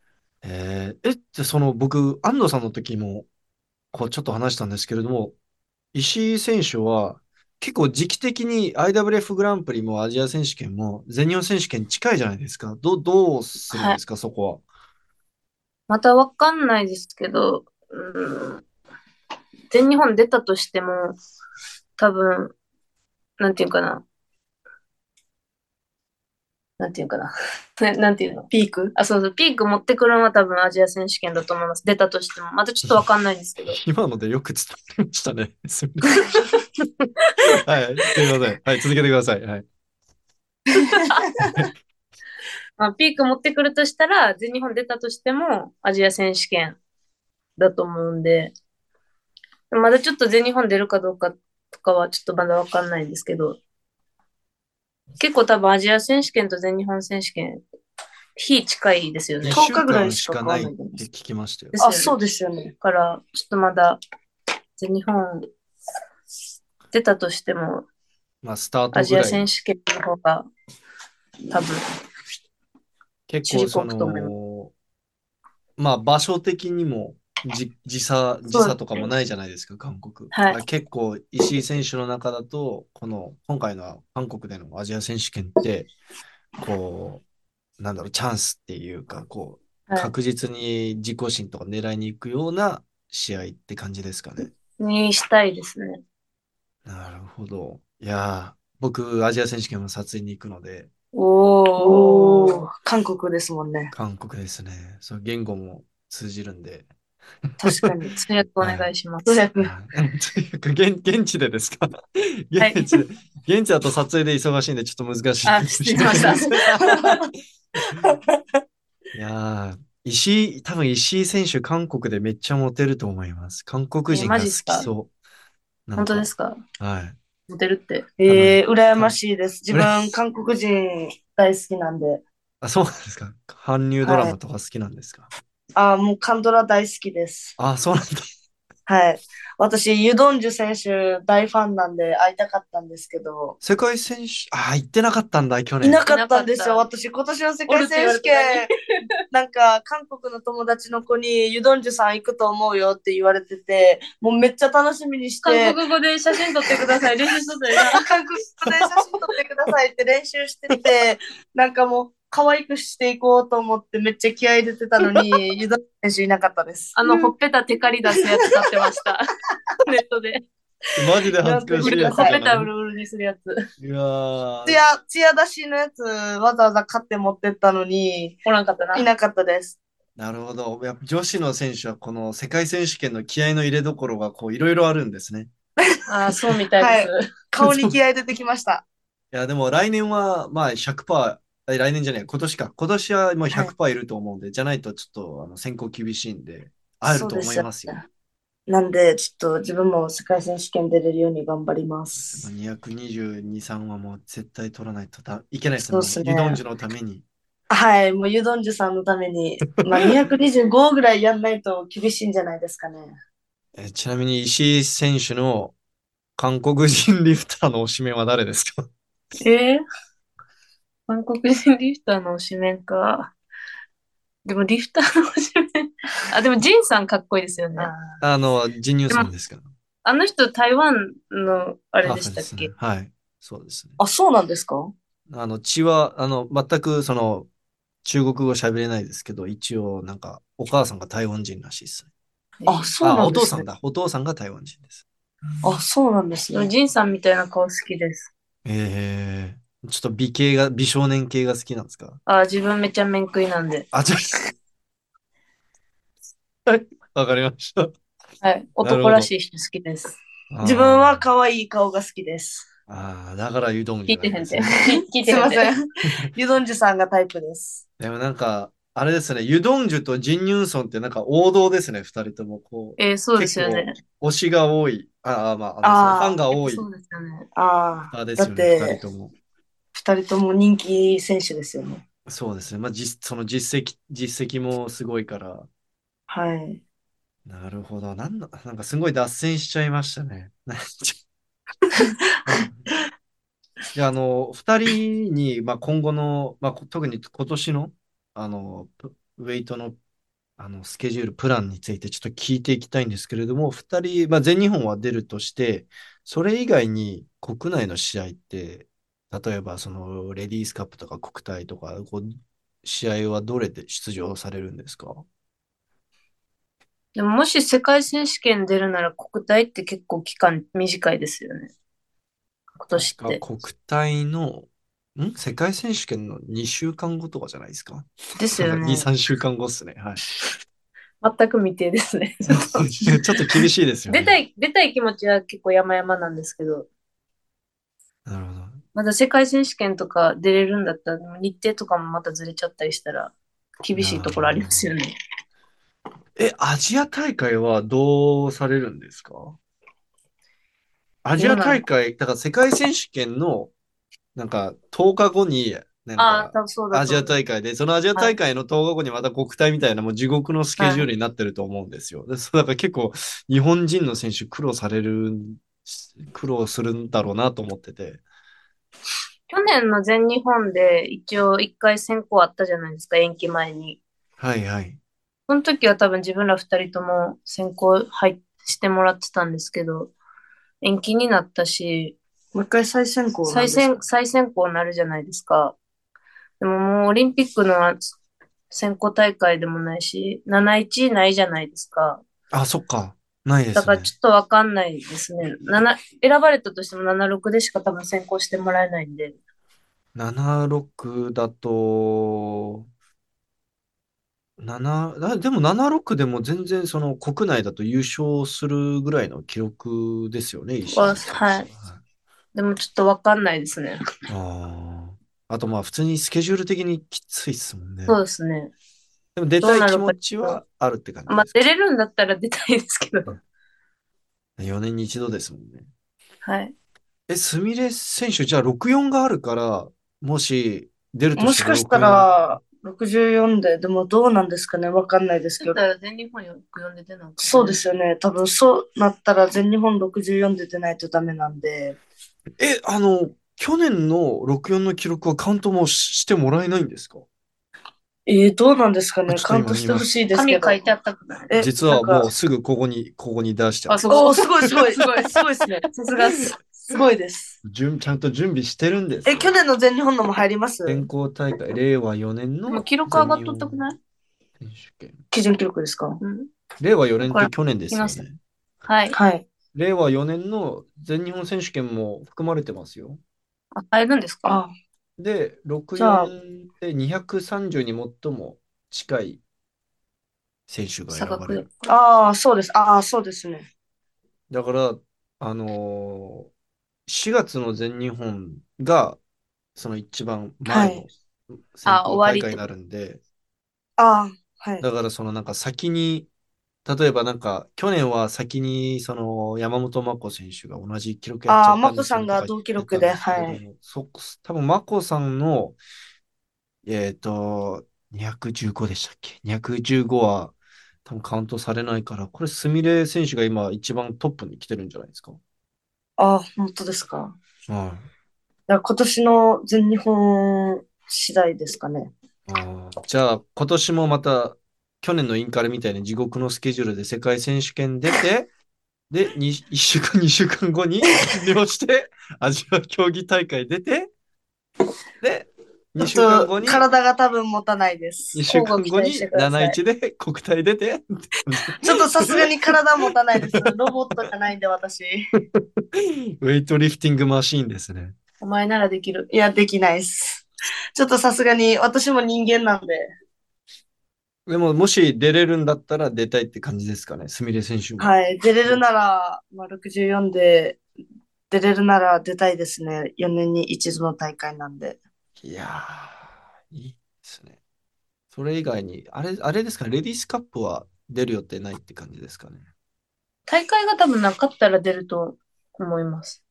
えーえ、ってその僕、安藤さんの時も、こうちょっと話したんですけれども、石井選手は結構時期的に IWF グランプリもアジア選手権も全日本選手権近いじゃないですか。どう、どうするんですか、そこは。またわかんないですけど、うん、全日本出たとしても、多分、なんていうかな。なんていうかな。な <laughs> なんていうの？ピーク？あ、そうそう、ピーク持ってくるのは多分アジア選手権だと思います。出たとしても。またちょっとわかんないんですけど。<laughs> 今のでよく伝わりましたね。<laughs> すみませんはい、すみません。はい、続けてください。はい。まあ、ピーク持ってくるとしたら、全日本出たとしても、アジア選手権だと思うんで、まだちょっと全日本出るかどうかとかはちょっとまだわかんないんですけど、結構多分アジア選手権と全日本選手権、日近いですよね。1 10週日ぐら間いしかないって聞きましたよあ、ねそうですよね。だから、ちょっとまだ、全日本出たとしても、まあ、スタートアジア。選手権の方が、多分、結構その、まあ場所的にもじ時差、時差とかもないじゃないですか、韓国。はい結構石井選手の中だと、この今回の韓国でのアジア選手権って、こう、なんだろう、チャンスっていうか、こう、はい確実に自己新とか狙いに行くような試合って感じですかね。にしたいですね。なるほど。いやー、僕、アジア選手権も撮影に行くので、おー。おー、韓国ですもんね。韓国ですね。その言語も通じるんで。確かに。<laughs> 通訳お願いします。通訳現、現地でですか？<laughs> はい現地で、現地だと撮影で忙しいんでちょっと難しい。あ失礼しました <laughs> いやー、石井、多分石井選手、韓国でめっちゃモテると思います。韓国人えが好マジっすか？きそう。本か当ですか？はい。モテるって。えー、羨ましいです。自分、韓国人大好きなんで。あ、そうなんですか？韓流ドラマとか好きなんですか？あー、もうカンドラ大好きです。あ、そうなんだ。はい。私、ユドンジュ選手大ファンなんで会いたかったんですけど、世界選手、あ、行ってなかったんだ、去年。いなかったんですよ。私、今年の世界選手権、なんか、韓国の友達の子に、ユドンジュさん行くと思うよって言われてて、もうめっちゃ楽しみにして、韓国語で写真撮ってください。練習しとったよな。韓国語で写真撮ってくださいって練習してて、なんかもう、可愛くしていこうと思ってめっちゃ気合い入れてたのに、<laughs> ユドンジュ選手いなかったです。あの、ほっぺたテカリ出すやつ買ってました。<laughs> ネットで。マジで恥ずかしいやつほっぺ。たうるうるにするやつ。いやーツヤ、ツヤ出しのやつ、わざわざ買って持ってったのに、おらんかったな。いなかったです。なるほど。やっぱ女子の選手はこの世界選手権の気合の入れどころがこういろいろあるんですね。<laughs> ああ、そうみたいです。顔に気合い出てきました。いや、でも来年はまあ100%、え来年じゃない、今年か。今年はもう100%いると思うんで、じゃないとちょっとあの選考厳しいんで、会えると思いますよ。なんで、ちょっと自分も世界選手権出れるように頑張ります。222、3はもう絶対取らないとだいけないですそうっすねユドンジュのために。はい、もうユドンジュさんのために、<laughs> まあ、225ぐらいやんないと厳しいんじゃないですかね。えちなみに石井選手の韓国人リフターの推しメンは誰ですか？えー、韓国人リフターの推しメンか。でもリフターの推しメン。あ、でもジンさんかっこいいですよね。ああの、ジンニューさんですかあの人台湾のあれでしたっけ？ねはい。そうですね。あ、そうなんですか？あの、血は、あの、全くその、中国語喋れないですけど、一応なんかお母さんが台湾人らしいですね。あ、そうあ、なんですね。お父さんだ。お父さんが台湾人です。あ、そうなんですね。ジンさんみたいな顔好きです。ええちょっと美形が、美少年系が好きなんですか？あ、自分めっちゃ面食いなんで。あ、じゃあはい、<laughs> わかりました。はい。男らしい人好きです。自分は可愛い顔が好きです。ああ、だからユドン聞いてへんて。<laughs> 聞いてへんて。すいません。ユドンジュさんがタイプです。でもなんか、あれですね、ユドンジュとジンニュンソンってなんか王道ですね、二人とも。こう、えーそうですよね。推しが多い。ああ、まあ、あのあーファンが多いそうですよね。ああ、だっあですよね、二て二人とも人気選手ですよね。そうですね。まあ、実、その実績、実績もすごいから。はい。なるほど。なんだ、なんかすごい脱線しちゃいましたね。<laughs> いや、あの、二人に、まあ、今後の、まあ、こ特に今年の、あの、プウェイトの、あの、スケジュール、プランについてちょっと聞いていきたいんですけれども、二人、まあ、全日本は出るとして、それ以外に国内の試合って、例えば、その、レディースカップとか国体とか、こう、試合はどれで出場されるんですか？でももし世界選手権出るなら国体って結構期間短いですよね。今年って。国体の、ん？世界選手権の2週間後とかじゃないですか？ですよ2、ね。<laughs> 3週間後っすね。はい。全く未定ですね。<laughs> ちょっと厳しいですよね。出たい、出たい気持ちは結構山々なんですけど、なるほど。まだ世界選手権とか出れるんだったら、日程とかもまたずれちゃったりしたら、厳しいところありますよね。え、アジア大会はどうされるんですか？アジア大会、だから世界選手権の、なんか10日後に、アジア。大会で、そのアジア大会の10日後にまた国体みたいなもう地獄のスケジュールになってると思うんですよ。でそうだから結構日本人の選手苦労される、苦労するんだろうなと思ってて。去年の全日本で一応一回選考あったじゃないですか、延期前に。はいはい。その時は多分自分ら二人とも選考入してもらってたんですけど、延期になったし、もう一回再選考再選、再選考になるじゃないですか。でももうオリンピックの選考大会でもないし、7-1ないじゃないですか。あ、そっか。ないですね。だからちょっとわかんないですね。7選ばれたとしても7-6でしか多分選考してもらえないんで。76だと、7、あでも76でも全然その国内だと優勝するぐらいの記録ですよね、はいでもちょっとわかんないですね。ああ。あとまあ普通にスケジュール的にきついっすもんね。そうですね。でも出たい気持ちはあるって感じまあ出れるんだったら出たいですけど。4年に一度ですもんね。はい。え、すみれ選手、じゃあ64があるから、もし出るともしかしたら、64で、でもどうなんですかね？わかんないですけど。ら全日本よく呼んで出なそうですよね。多分そうなったら全日本64で出ないとダメなんで。え、あの、去年の64の記録はカウントもししてもらえないんですか？えー、どうなんですかねちカウントしてほしいですけど。紙書いてあったくないえ実はなんかもうすぐここに、ここに出しちゃうあ、。すごい。すごいすごいすごいすごいですね。<laughs> さすがすすごいです。準ちゃんと準備してるんですよ。え、去年の全日本のも入ります？選考大会、令和4年のでも記録上がっとったくない？選手権。基準記録ですか？うん。令和4年って去年ですよね。はい。はい。令和4年の全日本選手権も含まれてますよ。あ、入るんですか？あ、で、じゃあ64で230に最も近い選手が選ばれる。ああ、そうです。ああ、そうですね。だから、あのー4月の全日本が、その一番前の選あ考終わりって大会になるんで、ああ、はい。だからそのなんか先に、例えばなんか、去年は先にその山本真子選手が同じ記録やっちゃったんですよあー真子さんが同記録でとか言ってたんですけれどもそ、多分真子さんの、えっと、215でしたっけ ?215 は多分カウントされないから、これ、すみれ選手が今一番トップに来てるんじゃないですか？ああ、本当ですか。はい。だから今年の全日本次第ですかね。あーじゃあ、今年もまた、去年のインカレみたいに地獄のスケジュールで世界選手権出て、で、に1週間、2週間後に出場して、アジア競技大会出て、で、2ち週間後に、体が多分持たないです2。週間後にしてください71で国体出て、ちょっとさすがに体持たないです。ロボットじゃないんで私。ウェイトリフティングマシーンですね。お前ならできる。いや、できないです。ちょっとさすがに私も人間なんで。でも、もし出れるんだったら出たいって感じですかね、すみれ選手も。はい。出れるなら、まあ、64で出れるなら出たいですね。4年に一度の大会なんで。いやー、いいですね。それ以外に、あれ、あれですか、レディースカップは出る予定ないって感じですかね？大会が多分なかったら出ると思います。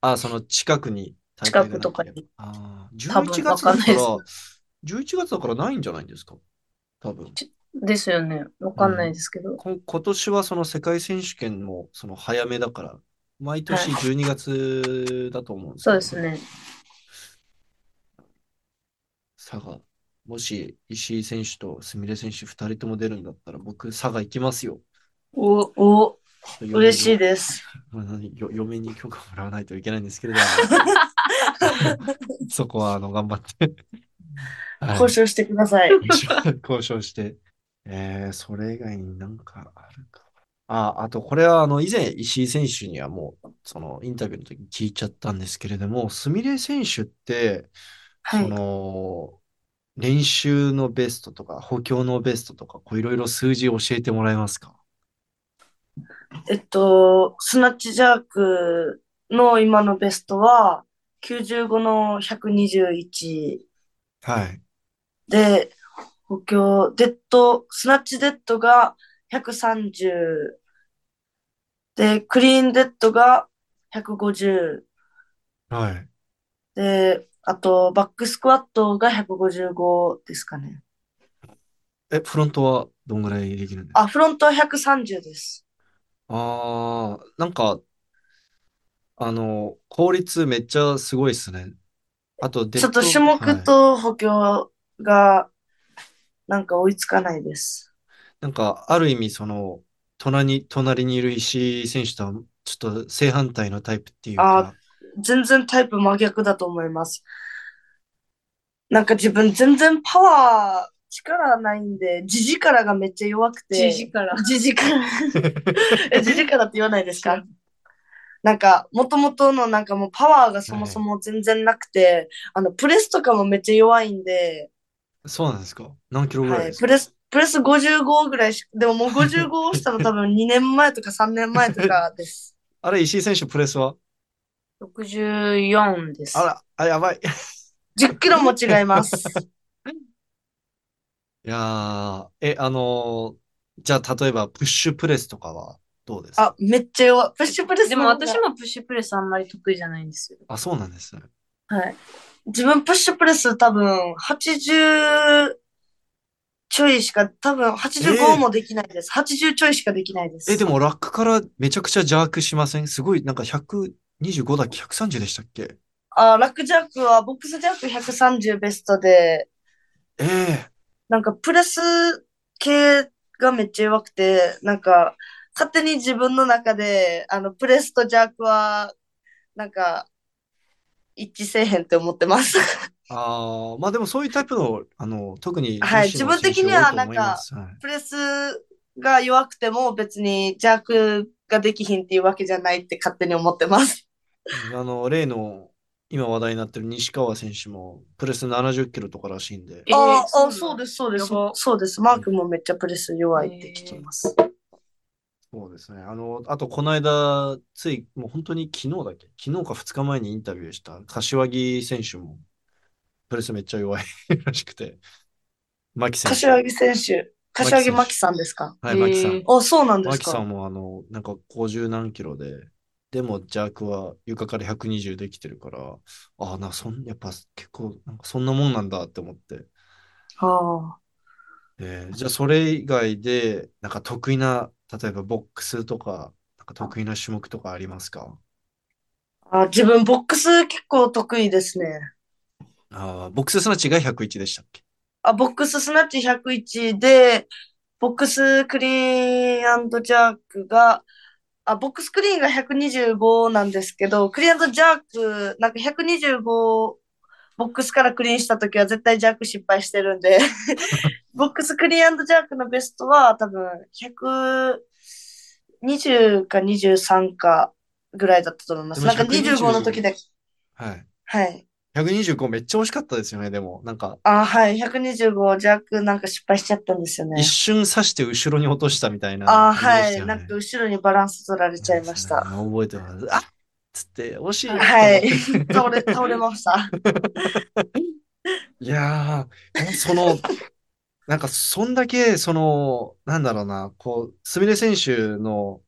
あ、その近くに大会がなければ近くとかにああ、多分11月だから、11月だからないんじゃないんですか？多分。ですよね。わかんないですけど。こ今年はその世界選手権もその早めだから、毎年はい12月だと思うんですそうけどですね。佐賀。もし石井選手とすみれ選手2人とも出るんだったら僕佐賀行きますよ。お、お、嬉しいでです。<laughs> 嫁に許可もらわないといけないんですけれども、<laughs> そこはあの頑張って、はい交渉してください。<laughs> 交渉して。えー、それ以外になんかあるか。あ、あとこれはあの以前石井選手にはもうそのインタビューの時に聞いちゃったんですけれども、すみれ選手って、そはい。の練習のベストとか補強のベストとか、こういろいろ数字教えてもらえますか？えっと、スナッチジャークの今のベストは、95の121はい。で、補強、デッド、スナッチデッドが130で、クリーンデッドが150はい。で、あと、バックスクワットが155ですかね。え、フロントはどんぐらいできるんですか？あ、フロントは130です。ああ、なんか、あの、効率めっちゃすごいっすね。あと、デッド、ちょっと種目と補強が、なんか追いつかないです。なんか、ある意味、その、隣に、隣にいる石井選手とは、ちょっと正反対のタイプっていうか、全然タイプ真逆だと思います。なんか自分全然パワー、力ないんで、地力がめっちゃ弱くて。地力地力。<laughs> え、地力って言わないですか？なんか、もともとのなんかもうパワーがそもそも全然なくて、あの、プレスとかもめっちゃ弱いんで、そうなんですか？何キロぐらいはい、ですか？プレス、プレス55ぐらいし、でももう55をしたの <laughs> 多分2年前とか3年前とかです。<laughs> あれ、石井選手プレスは？64です。あら、あ、やばい。<laughs> 10キロも違います。いやー、え、あのーじゃあ、例えば、プッシュプレスとかはどうですか？あ、めっちゃ弱い。プッシュプレスでも私もプッシュプレスあんまり得意じゃないんですよ。あ、そうなんですね。はい。自分プッシュプレス多分80ちょいしか、多分え85ーもできないです。80ちょいしかできないです。え、でも、ラックからめちゃくちゃジャークしません？すごい、なんか125だっけ ?130 でしたっけ？あ、ラックジャックは、ボックスジャック130ベストで、ええなんかプレス系がめっちゃ弱くて、なんか勝手に自分の中で、あの、プレスとジャークは、なんか、一致せえへんって思ってます。ああ、まあでもそういうタイプの、あの、特にはい自分的には選手多いと思いますはいプレスが弱くても別にジャークができひんっていうわけじゃないって勝手に思ってます。あの、例の、今話題になってる西川選手も、プレス70キロとからしいんで、えーああ、そうです、そうです。そうです。マークもめっちゃプレス弱いって聞きます。そうですね。あの、あと、この間、つい、もう本当に昨日だっけ？昨日か2日前にインタビューした柏木選手も、プレスめっちゃ弱い <laughs> らしくて、牧選手。柏木選手、柏木真希さんですか？はい、牧さん。えー。あ、そうなんです牧さかんもあの、なんか50何キロで、でもジャークは床から120できてるから、ああ、な、そん、やっぱ結構、なんかそんなもんなんだって思って。はえーじゃあそれ以外で、なんか得意な、例えばボックスとか、なんか得意な種目とかありますか？あ。あ、自分ボックス結構得意ですね。あーボックススナッチが101でしたっけ？あ、ボックススナッチ101で、ボックスクリーンジャークが、あ、ボックスクリーンが125なんですけど、クリーンジャーク、なんか125、ボボックスからクリーンした時は絶対ジャーク失敗してるんで、<laughs> ボックスクリーンジャークのベストは多分120か23かぐらいだったと思います。なんか125 25の時で、はい。はい。125めっちゃ惜しかったですよね、でも。なんか、あ、はい。125ジャークなんか失敗しちゃったんですよね一。瞬刺して後ろに落としたみたいなあ、感じではい。なんか後ろにバランス取られちゃいました。覚えてます。あっつって、惜しいはい。倒れ、倒れました。<laughs> いやー、その、なんか、そんだけ、その、なんだろうな、こう、すみれ選手の、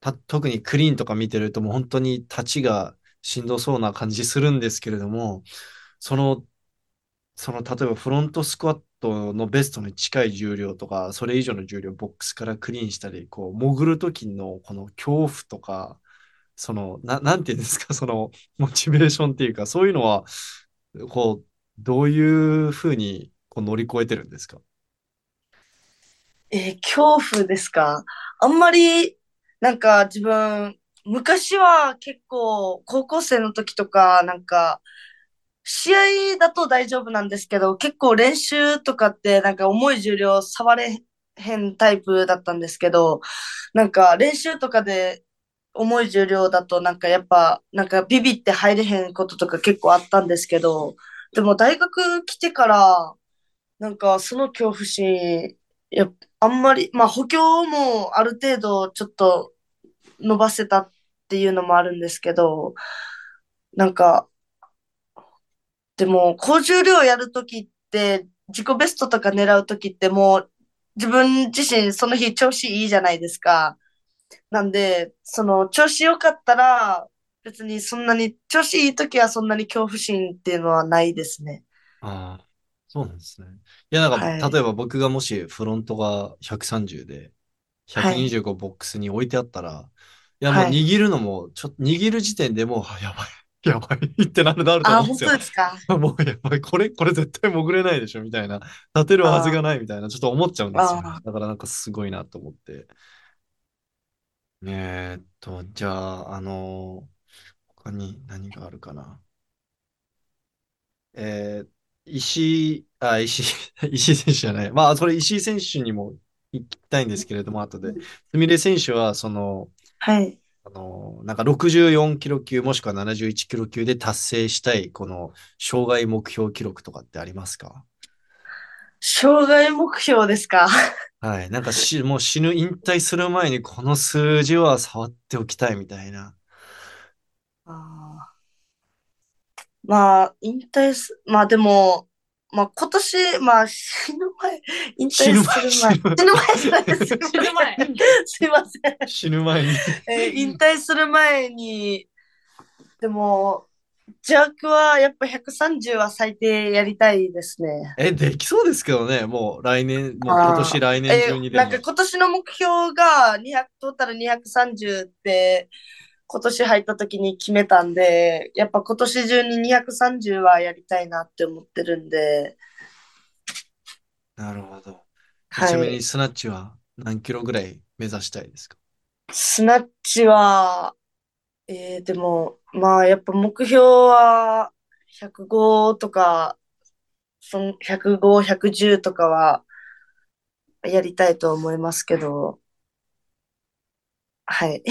た、特にクリーンとか見てると、もう本当に立ちがしんどそうな感じするんですけれども、その、その、例えばフロントスクワットのベストに近い重量とか、それ以上の重量、ボックスからクリーンしたり、こう、潜る時のこの恐怖とか、その、な、なんていうんですか、その、モチベーションっていうか、そういうのは、こう、どういうふうにこう乗り越えてるんですか？えー恐怖ですか？あんまり、なんか自分、昔は結構、高校生の時とか、なんか、試合だと大丈夫なんですけど、結構練習とかって、なんか重い重量触れへんタイプだったんですけど、なんか練習とかで重い重量だと、なんかやっぱ、なんかビビって入れへんこととか結構あったんですけど、でも大学来てから、なんかその恐怖心、やあんまり、まあ補強もある程度ちょっと伸ばせたっていうのもあるんですけど、なんか、でも、高重量やるときって、自己ベストとか狙うときってもう、自分自身その日調子いいじゃないですか。なんで、その調子良かったら、別にそんなに、調子いいときはそんなに恐怖心っていうのはないですね。ああ、そうなんですね。いや、なんか、はい例えば僕がもしフロントが130で、はい125ボックスに置いてあったら、いや、もうはい握るのも、ちょっと握る時点でもう、あやばい、やばいってなる、なるとあ、思うんですよ本当。ですか？もうやばい、これ、これ絶対潜れないでしょ、みたいな。立てるはずがないみたいな、ちょっと思っちゃうんですよねあ。だからなんかすごいなと思って。えーっと、じゃあ、あの他に何があるかな。えー、石井、あ、石井、<laughs> 石井選手じゃない。まあ、それ石井選手にも行きたいんですけれども、後で。すみれ選手は、その、はい。あの、なんか64キロ級もしくは71キロ級で達成したい、この障害目標記録とかってありますか？障害目標ですか？はい。なんかし、<laughs> もう死ぬ、引退する前にこの数字は触っておきたいみたいな。あーまあ、引退す、まあでも、まあ今年、まあ死ぬ前、<laughs> 引退する前、死ぬ前死ぬ前じゃないです。死ぬ前。すいません。死ぬ前に。<laughs> えー引退する前に、でも、ジャークはやっぱ130は最低やりたいですね。え、できそうですけどね。もう来年、もう今年来年え中にでもーなんか。今年の目標が200、トータル230って、今年入った時に決めたんで、やっぱ今年中に230はやりたいなって思ってるんで、なるほど。はいちなみにスナッチは何キロぐらい目指したいですか？スナッチは、えー、でも、まあやっぱ目標は105とか、そん105、110とかはやりたいと思いますけど、はい。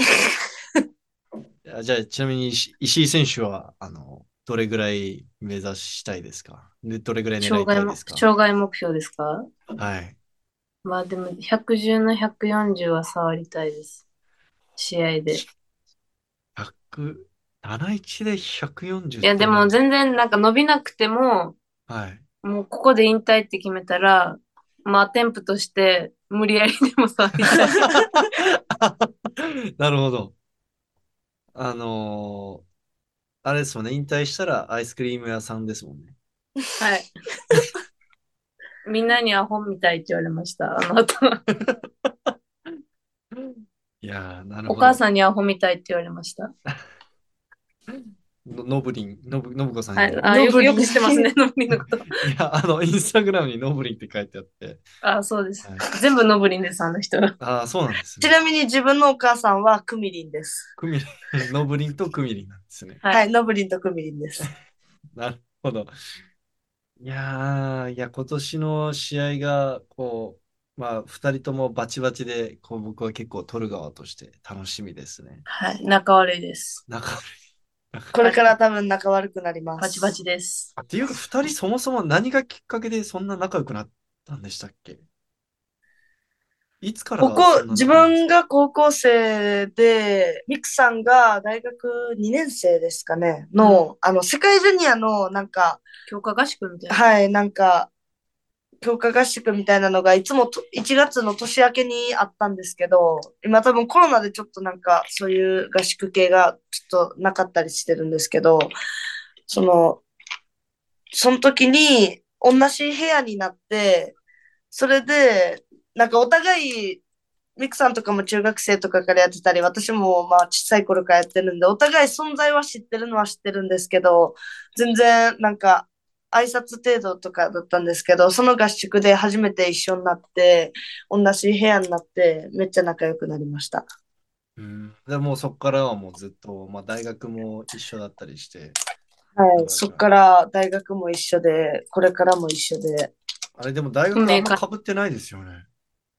あじゃあ、ちなみに石石井選手は、あの、どれぐらい目指したいですか？で、どれぐらい狙いたいですか？障害目標ですか？はい。まあでも、110の140は触りたいです。試合で。100、71で140っていや、でも全然なんか伸びなくても、はい。もうここで引退って決めたら、まあ、テンプとして無理やりでも触りたい。なるほど。あのーあれですもんね、引退したらアイスクリーム屋さんですもんね。はい。<laughs> みんなにアホみたいって言われました。あの後。いやー、なるほど。お母さんにアホみたいって言われました。の、のぶりん、のぶ、のぶこさんに。はい。あ、よく、ノブリンよく知ってますね、ノブリンのこと。<laughs> いや、あの、インスタグラムにノブリンって書いてあって。あ、そうですはい。全部ノブリンです、あの人。ああ、そうなんですね。ちなみに自分のお母さんはクミリンです。クミリン、ノブリンとクミリンなんですね。はいはい、ノブリンとクミリンです。<laughs> なるほど。いやー、いや、今年の試合が、こう、まあ、二人ともバチバチで、こう、僕は結構取る側として楽しみですね。はい。仲悪いです。なんか、これから多分仲悪くなります。バチバチです。あっていうか、二人そもそも何がきっかけでそんな仲良くなったんでしたっけ？いつからここ自分が高校生で、ミクさんが大学2年生ですかね、の、あの、世界ジュニアの、なんか、強化合宿みたいな。はい、なんか、強化合宿みたいなのが、いつもと1月の年明けにあったんですけど、今多分コロナでちょっとなんか、そういう合宿系がちょっとなかったりしてるんですけど、その、その時に同じ部屋になって、それで、なんかお互い、ミクさんとかも中学生とかからやってたり、私もまあ小さい頃からやってるんで、お互い存在は知ってるのは知ってるんですけど、全然なんか挨拶程度とかだったんですけど、その合宿で初めて一緒になって、同じ部屋になって、めっちゃ仲良くなりました。うん。でもうそこからはもうずっと、まあ大学も一緒だったりして、はい。そっから大学も一緒で、これからも一緒で。あれでも大学あんま被ってないですよね。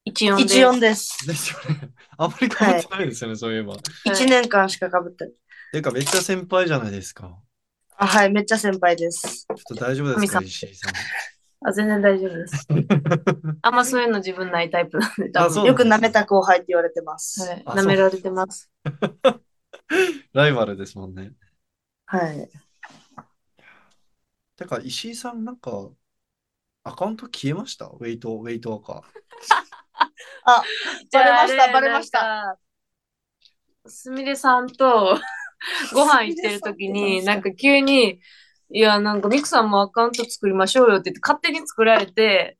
一音で一音です。ですよね。<laughs> あんまり被ってないですよね、そういえば。っ一年間しか被ってない。ていうかめっちゃ先輩じゃないですか。あ、はい。めっちゃ先輩です。ちょっと大丈夫ですか、石井さん。あ、全然大丈夫です。<laughs> あんまそういうの自分ないタイプなんで、多分。よく舐めた後輩って言われてます。はい。あ舐められてます。ライバルですもんね。はい。てか、石井さんなんか、アカウント消えました？ウェイト、ウェイトアカ。バレましたバレましたすみれさんと <laughs> ご飯行ってる時に、なんか急に、いや、なんかミクさんもアカウント作りましょうよって言って勝手に作られて、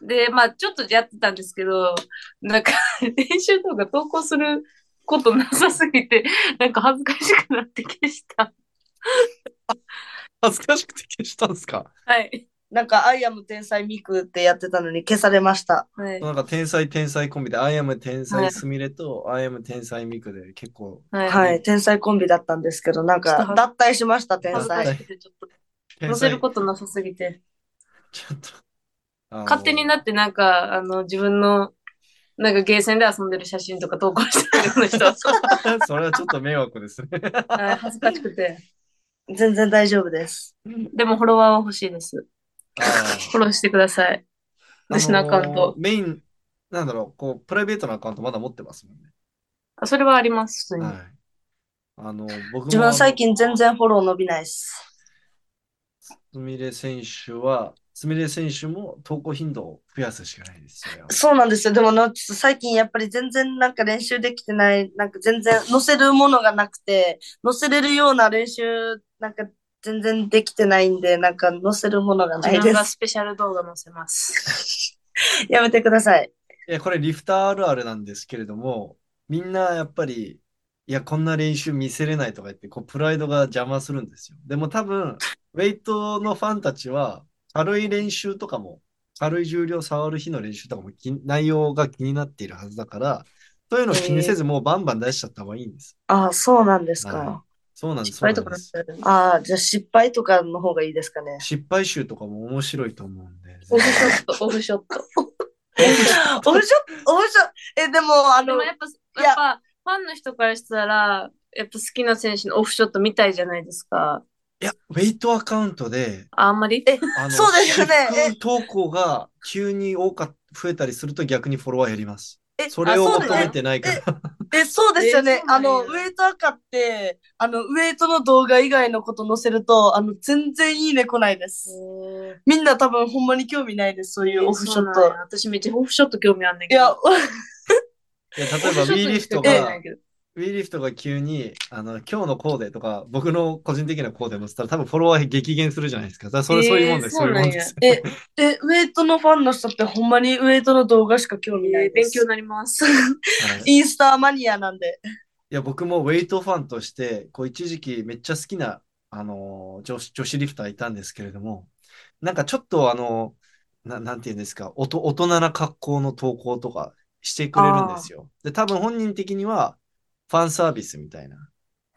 で、まあちょっとやってたんですけど、なんか練習動画投稿することなさすぎて、なんか恥ずかしくなって消した。恥ずかしくて消したんですか？はい。なんか、 I am 天才ミクってやってたのに消されました。はい。なんか天才天才コンビで、アイアム天はい才すみれと、アイアム天才ミクで結構、はい。はい。天才コンビだったんですけど、なんか、脱退しました、天才。くて、ちょっと天載せる才、ことなさすぎて。ちょっと、勝手になってなんか、あの、自分の、なんかゲーセンで遊んでる写真とか投稿してるような人は、<laughs> それはちょっと迷惑ですね。はい恥ずかしくて。全然大丈夫です。でもフォロワーは欲しいです。フォローしてください。私のアカウント。メイン、なんだろう、こう、プライベートなアカウントまだ持ってますもんね。あそれはあります、普通に。はい。あの、僕も自分最近全然フォロー伸びないです。すみれ選手は、すみれ選手も投稿頻度を増やすしかないです。それはそうなんですよ。でもな、ちょっと最近やっぱり全然なんか練習できてない、なんか全然載せるものがなくて、載せれるような練習、なんか全然できてないんで、なんか載せるものがない自です。分がスペシャル動画載せます。<laughs> やめてください。いや、これリフターあるあるなんですけれども、みんなやっぱり、いや、こんな練習見せれないとか言って、こう、プライドが邪魔するんですよ。でも多分、ウェイトのファンたちは、軽い練習とかも、軽い重量触る日の練習とかもき内容が気になっているはずだから、そういうのを気にせず、もうバンバン出しちゃった方がいいんです。ああ、そうなんですはか。そうなんです、失敗とか。ああ、じゃあ失敗とかの方がいいですかね。失敗集とかも面白いと思うんで。オフショット、オフショット。オフショット、オフショット、え、でも、あのでも、やっぱ、いややっぱ、ファンの人からしたら、やっぱ好きな選手のオフショット見たいじゃないですか。いや、ウェイトアカウントで、ああんまり？そうですよね投稿が急に多か、増えたりすると逆にフォロワー減ります。え、それを求めてないから。え、そうですよね。あの、ウェイト赤って、あの、ウェイトの動画以外のこと載せると、あの、全然いいね来ないです。みんな多分ほんまに興味ないです、そういうオフショット。私めっちゃオフショット興味あんねんけど。いや、<laughs> いや例えば、ウィーリフトがウィーリフトが急に、あの、今日のコーデとか、僕の個人的なコーデ載せたら多分フォロワー激減するじゃないですか。だからそれ、えーそういうもんです、そうなんやいうもんです。え、え、ウェイトのファンの人ってほんまにウェイトの動画しか興味なえいです。ー勉強になります。はいインスタマニアなんで。いや、僕もウェイトファンとして、こう一時期めっちゃ好きな、あのー女子、女子リフターいたんですけれども、なんかちょっとあの、な、なんていうんですか、おと、大人な格好の投稿とかしてくれるんですよ。で、多分本人的にはファンサービスみたいな。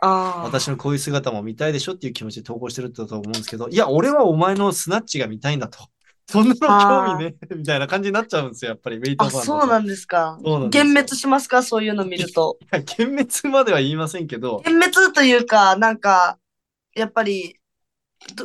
ああ。私のこういう姿も見たいでしょっていう気持ちで投稿してると思うんですけど、いや、俺はお前のスナッチが見たいんだと。<laughs> そんなの興味ね、みたいな感じになっちゃうんですよ、やっぱり、ウェイトあ、ファンそうなんですか。そうなんですよ幻滅しますか？そういうの見ると。いや、幻滅までは言いませんけど、幻滅というか、なんか、やっぱり、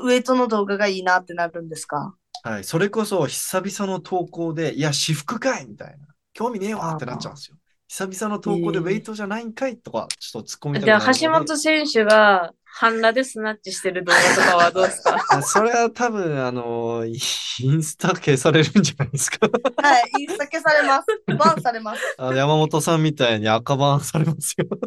ウェイトの動画がいいなってなるんですか？はい、それこそ久々の投稿で、いや、私服かいみたいな。興味ねえわってなっちゃうんですよ。久々の投稿でえーウェイトじゃないんかいとか、ちょっと突っ込みたくじゃあ、なるので橋本選手が半裸でスナッチしてる動画とかはどうですか？<laughs> あそれは多分、あの、インスタ消されるんじゃないですか？はい、インスタ消されます。バンされます。<laughs> あの山本さんみたいに赤バンされますよ。<laughs>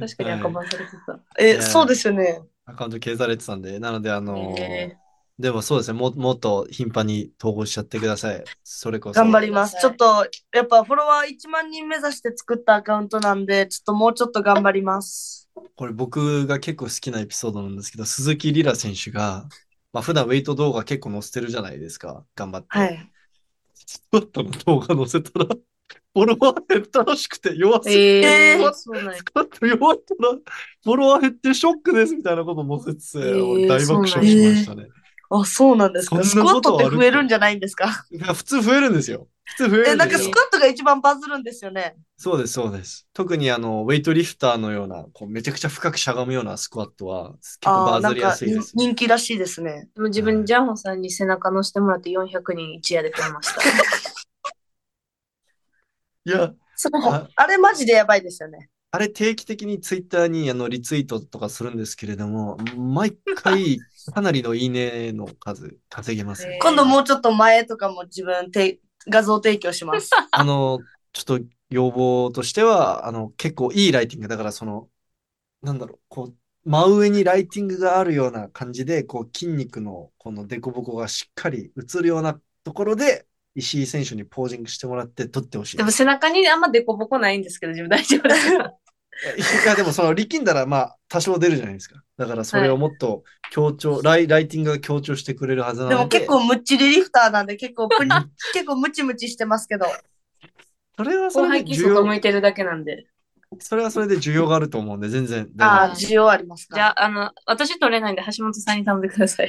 確かに赤バンされてた。え、やそうですよね。アカウント消されてたんで、なので、あの、えでもそうですね、ももっと頻繁に投稿しちゃってください。それこそ。頑張ります。はいちょっと、やっぱフォロワー1万人目指して作ったアカウントなんで、ちょっともうちょっと頑張ります。これ僕が結構好きなエピソードなんですけど、鈴木リラ選手が、まあ普段ウェイト動画結構載せてるじゃないですか。頑張って。はい。スクワットの動画載せたら、フォロワー減ったらしくて弱すぎて、ええースクワット弱いから、フォロワー減ってショックですみたいなこと載せてて、えー俺大爆笑しましたね。あ、そうなんですか？スクワットって増えるんじゃないんですか？いや普通増えるんですよ。普通増えるえ、んですよなんかスク。ワットが一番バズるんですよね。そうです、そうです。特にあの、ウェイトリフターのような、こうめちゃくちゃ深くしゃがむようなスクワットは結構バズりやなんか人すいです。人気らしいですね。でも自分、ジャンホさんに背中乗せてもらって400人一夜で増えました。<laughs> いや、そあう。あれマジでやばいですよね。あれ定期的にツイッターにあのリツイートとかするんですけれども、毎回かなりのいいねの数稼げますね。えー今度もうちょっと前とかも自分て画像提供します。<laughs> あの、ちょっと要望としては、あの、結構いいライティングだから、その、なんだろう、こう、真上にライティングがあるような感じで、こう、筋肉のこの凸凹がしっかり映るようなところで、石井選手にポージングしてもらって撮ってほしいでも背中にあんまデコボコないんですけど、自分大丈夫ですか <laughs> いや、でもその力んだら、まあ、多少出るじゃないですか。だからそれをもっと強調、ライ、ライティングが強調してくれるはずなので。でも結構むっちりリフターなんで結構 <laughs> 結構ムチムチしてますけど。それはそ後れで需要向、いてるだけなんで。それはそれで需要があると思うんで、全然。ああ、需要ありますか。じゃあ、あの、私取れないんで橋本さんに頼んでください。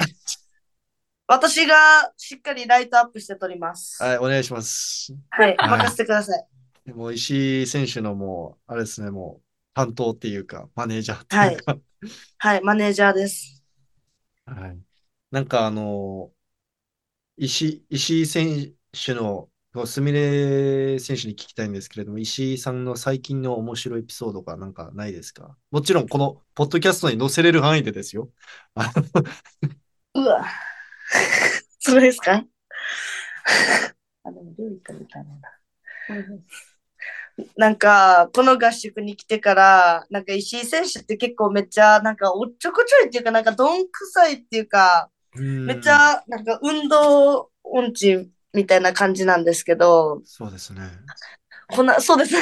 私がしっかりライトアップして撮ります。はい、お願いします。はい、はい任せてください。でも石井選手のもう、あれですね、もう担当っていうか、マネージャーっていうか、はい、マネージャーです。はい。なんかあの、石、石井選手の、すみれ選手に聞きたいんですけれども、石井さんの最近の面白いエピソードがなんかないですか？もちろんこのポッドキャストに載せれる範囲でですよ。<laughs> うわ。<laughs> それですか？<laughs> あ、でも料理食べたのな。なんか、この合宿に来てから、なんか石井選手って結構めっちゃ、なんかおっちょこちょいっていうか、なんかどんくさいっていうか、めっち、ゃ、なんか運動音痴みたいな感じなんですけど、そうですね。こんな、そうです。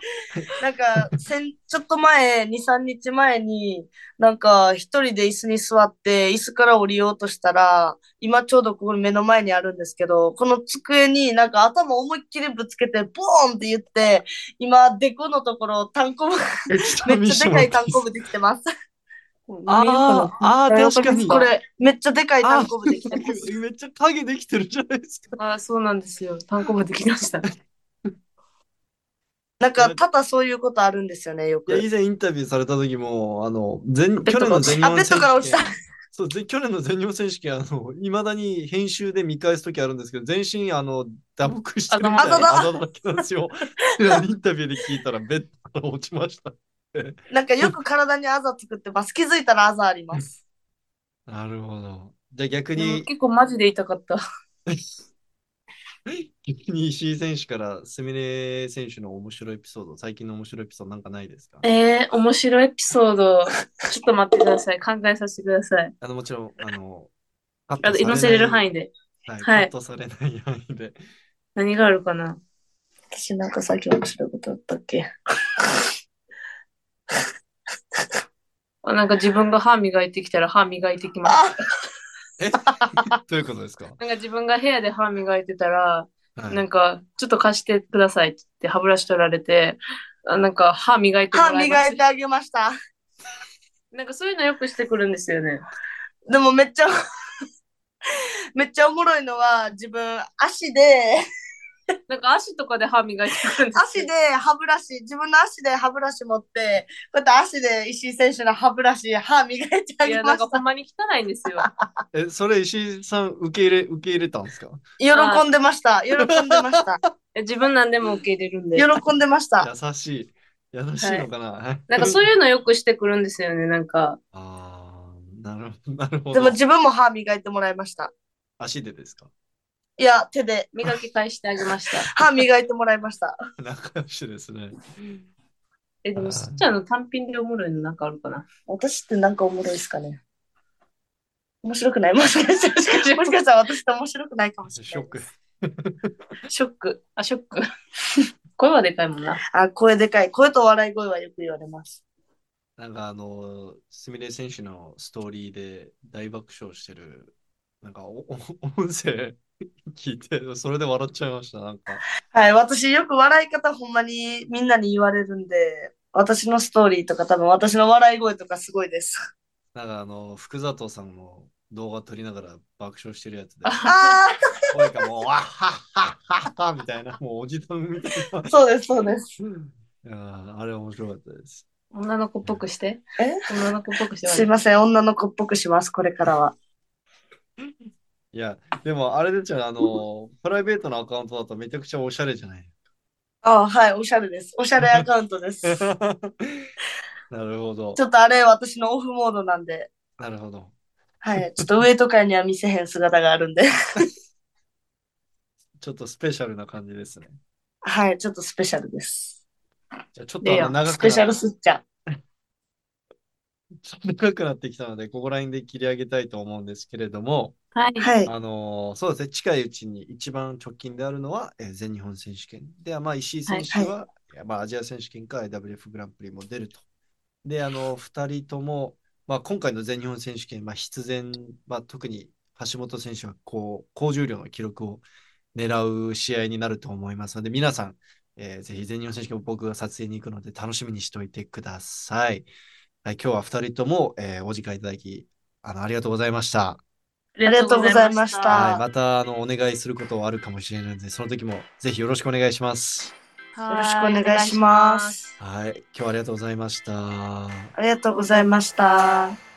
<laughs> なんか、先、ちょっと前、2、3日前に、なんか、一人で椅子に座って、椅子から降りようとしたら、今ちょうどここに目の前にあるんですけど、この机になんか頭思いっきりぶつけて、ボーンって言って、今、デコのところ、単行部、めっちゃでかい単行部できてます。あーあー、確かに。これ、めっちゃでかいあ単行部できてます。ー、<laughs> めっちゃ影できてるじゃないですか。あーそうなんですよ。単行部できました。なんか、ただそういうことあるんですよね、よいや、く。以前インタビューされた時も、あの、全、去年の全日あ、本ベッドから落ちた選手権。そう、ぜ去年の全日本選手権、あの、いまだに編集で見返す時あるんですけど、全身、あの、打撲してるみたいなあざだあざだらけなんですよ。インタビューで聞いたら、ベッドから落ちました。なんかよく体にあざ作ってます。気づいたらあざあります。なるほど。じゃあ逆でもに、結構マジで痛かった。逆に石井選手から、すみれ選手の面白いエピソード、最近の面白いエピソードなんかないですか？えー、面白いエピソード。ちょっと待ってください。考えさせてください。あの、もちろん、あの、カッあトされ載せれる範囲囲で。はい、はいカットされない範囲で。何があるかな？私なんかさっき面白いことあったっけ？<laughs> あなんか自分が歯磨いてきたら歯磨いてきました。<laughs> あ、え？<laughs> どういうことですか？なんか自分が部屋で歯磨いてたら、はいなんか、ちょっと貸してくださいって言って歯ブラシ取られて、あなんか歯磨いても歯らいます磨いてあげました。なんかそういうのよくしてくるんですよね。でもめっちゃ、<laughs> めっちゃおもろいのは、自分、足で、なんか足とかで歯磨いてくるんですよ足で歯ブラシ、自分の足で歯ブラシ持って、こうやって足で石井選手の歯ブラシ、歯磨いてあいや、げました。なんかほんまに汚いんですよ。<laughs> え、それ石井さん受け入れ、受け入れたんですか？喜んでました。喜んでました。<laughs> え自分なんでも受け入れるんで。喜んでました。優しい。優しいのかな、なんかそういうのよくしてくるんですよね。なんか、ああ、なるほど。なるほど。でも自分も歯磨いてもらいました。足でですか？いや、手で磨き返してあげました。<laughs> 歯磨いてもらいました。仲良しですね。え、でも、すっちゃんの単品でおもろいのなんかあるかな？私ってなんかおもろいですかね面白くないもしかしたら、<laughs> もしかしたら私って面白くないかもしれない。ショック。ショック。あ、ショック。<laughs> 声はでかいもんな。あ、声でかい。声と笑い声はよく言われます。なんかあの、すみれ選手のストーリーで大爆笑してる、なんかおお音声聞いて、それで笑っちゃいました。なんか、はい、私よく笑い方ほんまにみんなに言われるんで、私のストーリーとか多分私の笑い声とかすごいです。なんかあの、福里さんの動画撮りながら爆笑してるやつで、あ声がもう、わっはっはっはっはみたいな、もうおじさんみたいな。あ、そうです、そうです。いやーあれ面白かったです。女の子っぽくして。え？女の子っぽくして。すいません、女の子っぽくします、これからは。いや、でもあれですよね、あの、プライベートのアカウントだとめちゃくちゃおしゃれじゃない？あはい、おしゃれです。おしゃれアカウントです。ち <laughs> なるほど。ょっとあれ、私のオフモードなんで、なるほど。はい、ちょっと上とかには見せへん姿があるんで、<laughs> ちょっとスペシャルな感じですね。はい、ちょっとスペシャルです。じゃあちょっとあの長くスペシャルなすっちゃん。長くなってきたので、ここら辺で切り上げたいと思うんですけれども、はい。はい、あのーそうですね、近いうちに一番直近であるのは、えー全日本選手権。で、まあ、石井選手は、いやまあ、アジア選手権か IWF グランプリも出ると。で、あの、二人とも、まあ、今回の全日本選手権、まあ、必然、まあ、特に橋本選手は、こう、高重量の記録を狙う試合になると思いますので、皆さん、えーぜひ全日本選手権僕が撮影に行くので楽しみにしておいてください。はい、今日は二人とも、えーお時間いただき、あの、ありがとうございました。ありがとうございましたはい、またあのお願いすることはあるかもしれないので、その時もぜひよろしくお願いします。よろしくお願いします。はい、今日はありがとうございました。ありがとうございました。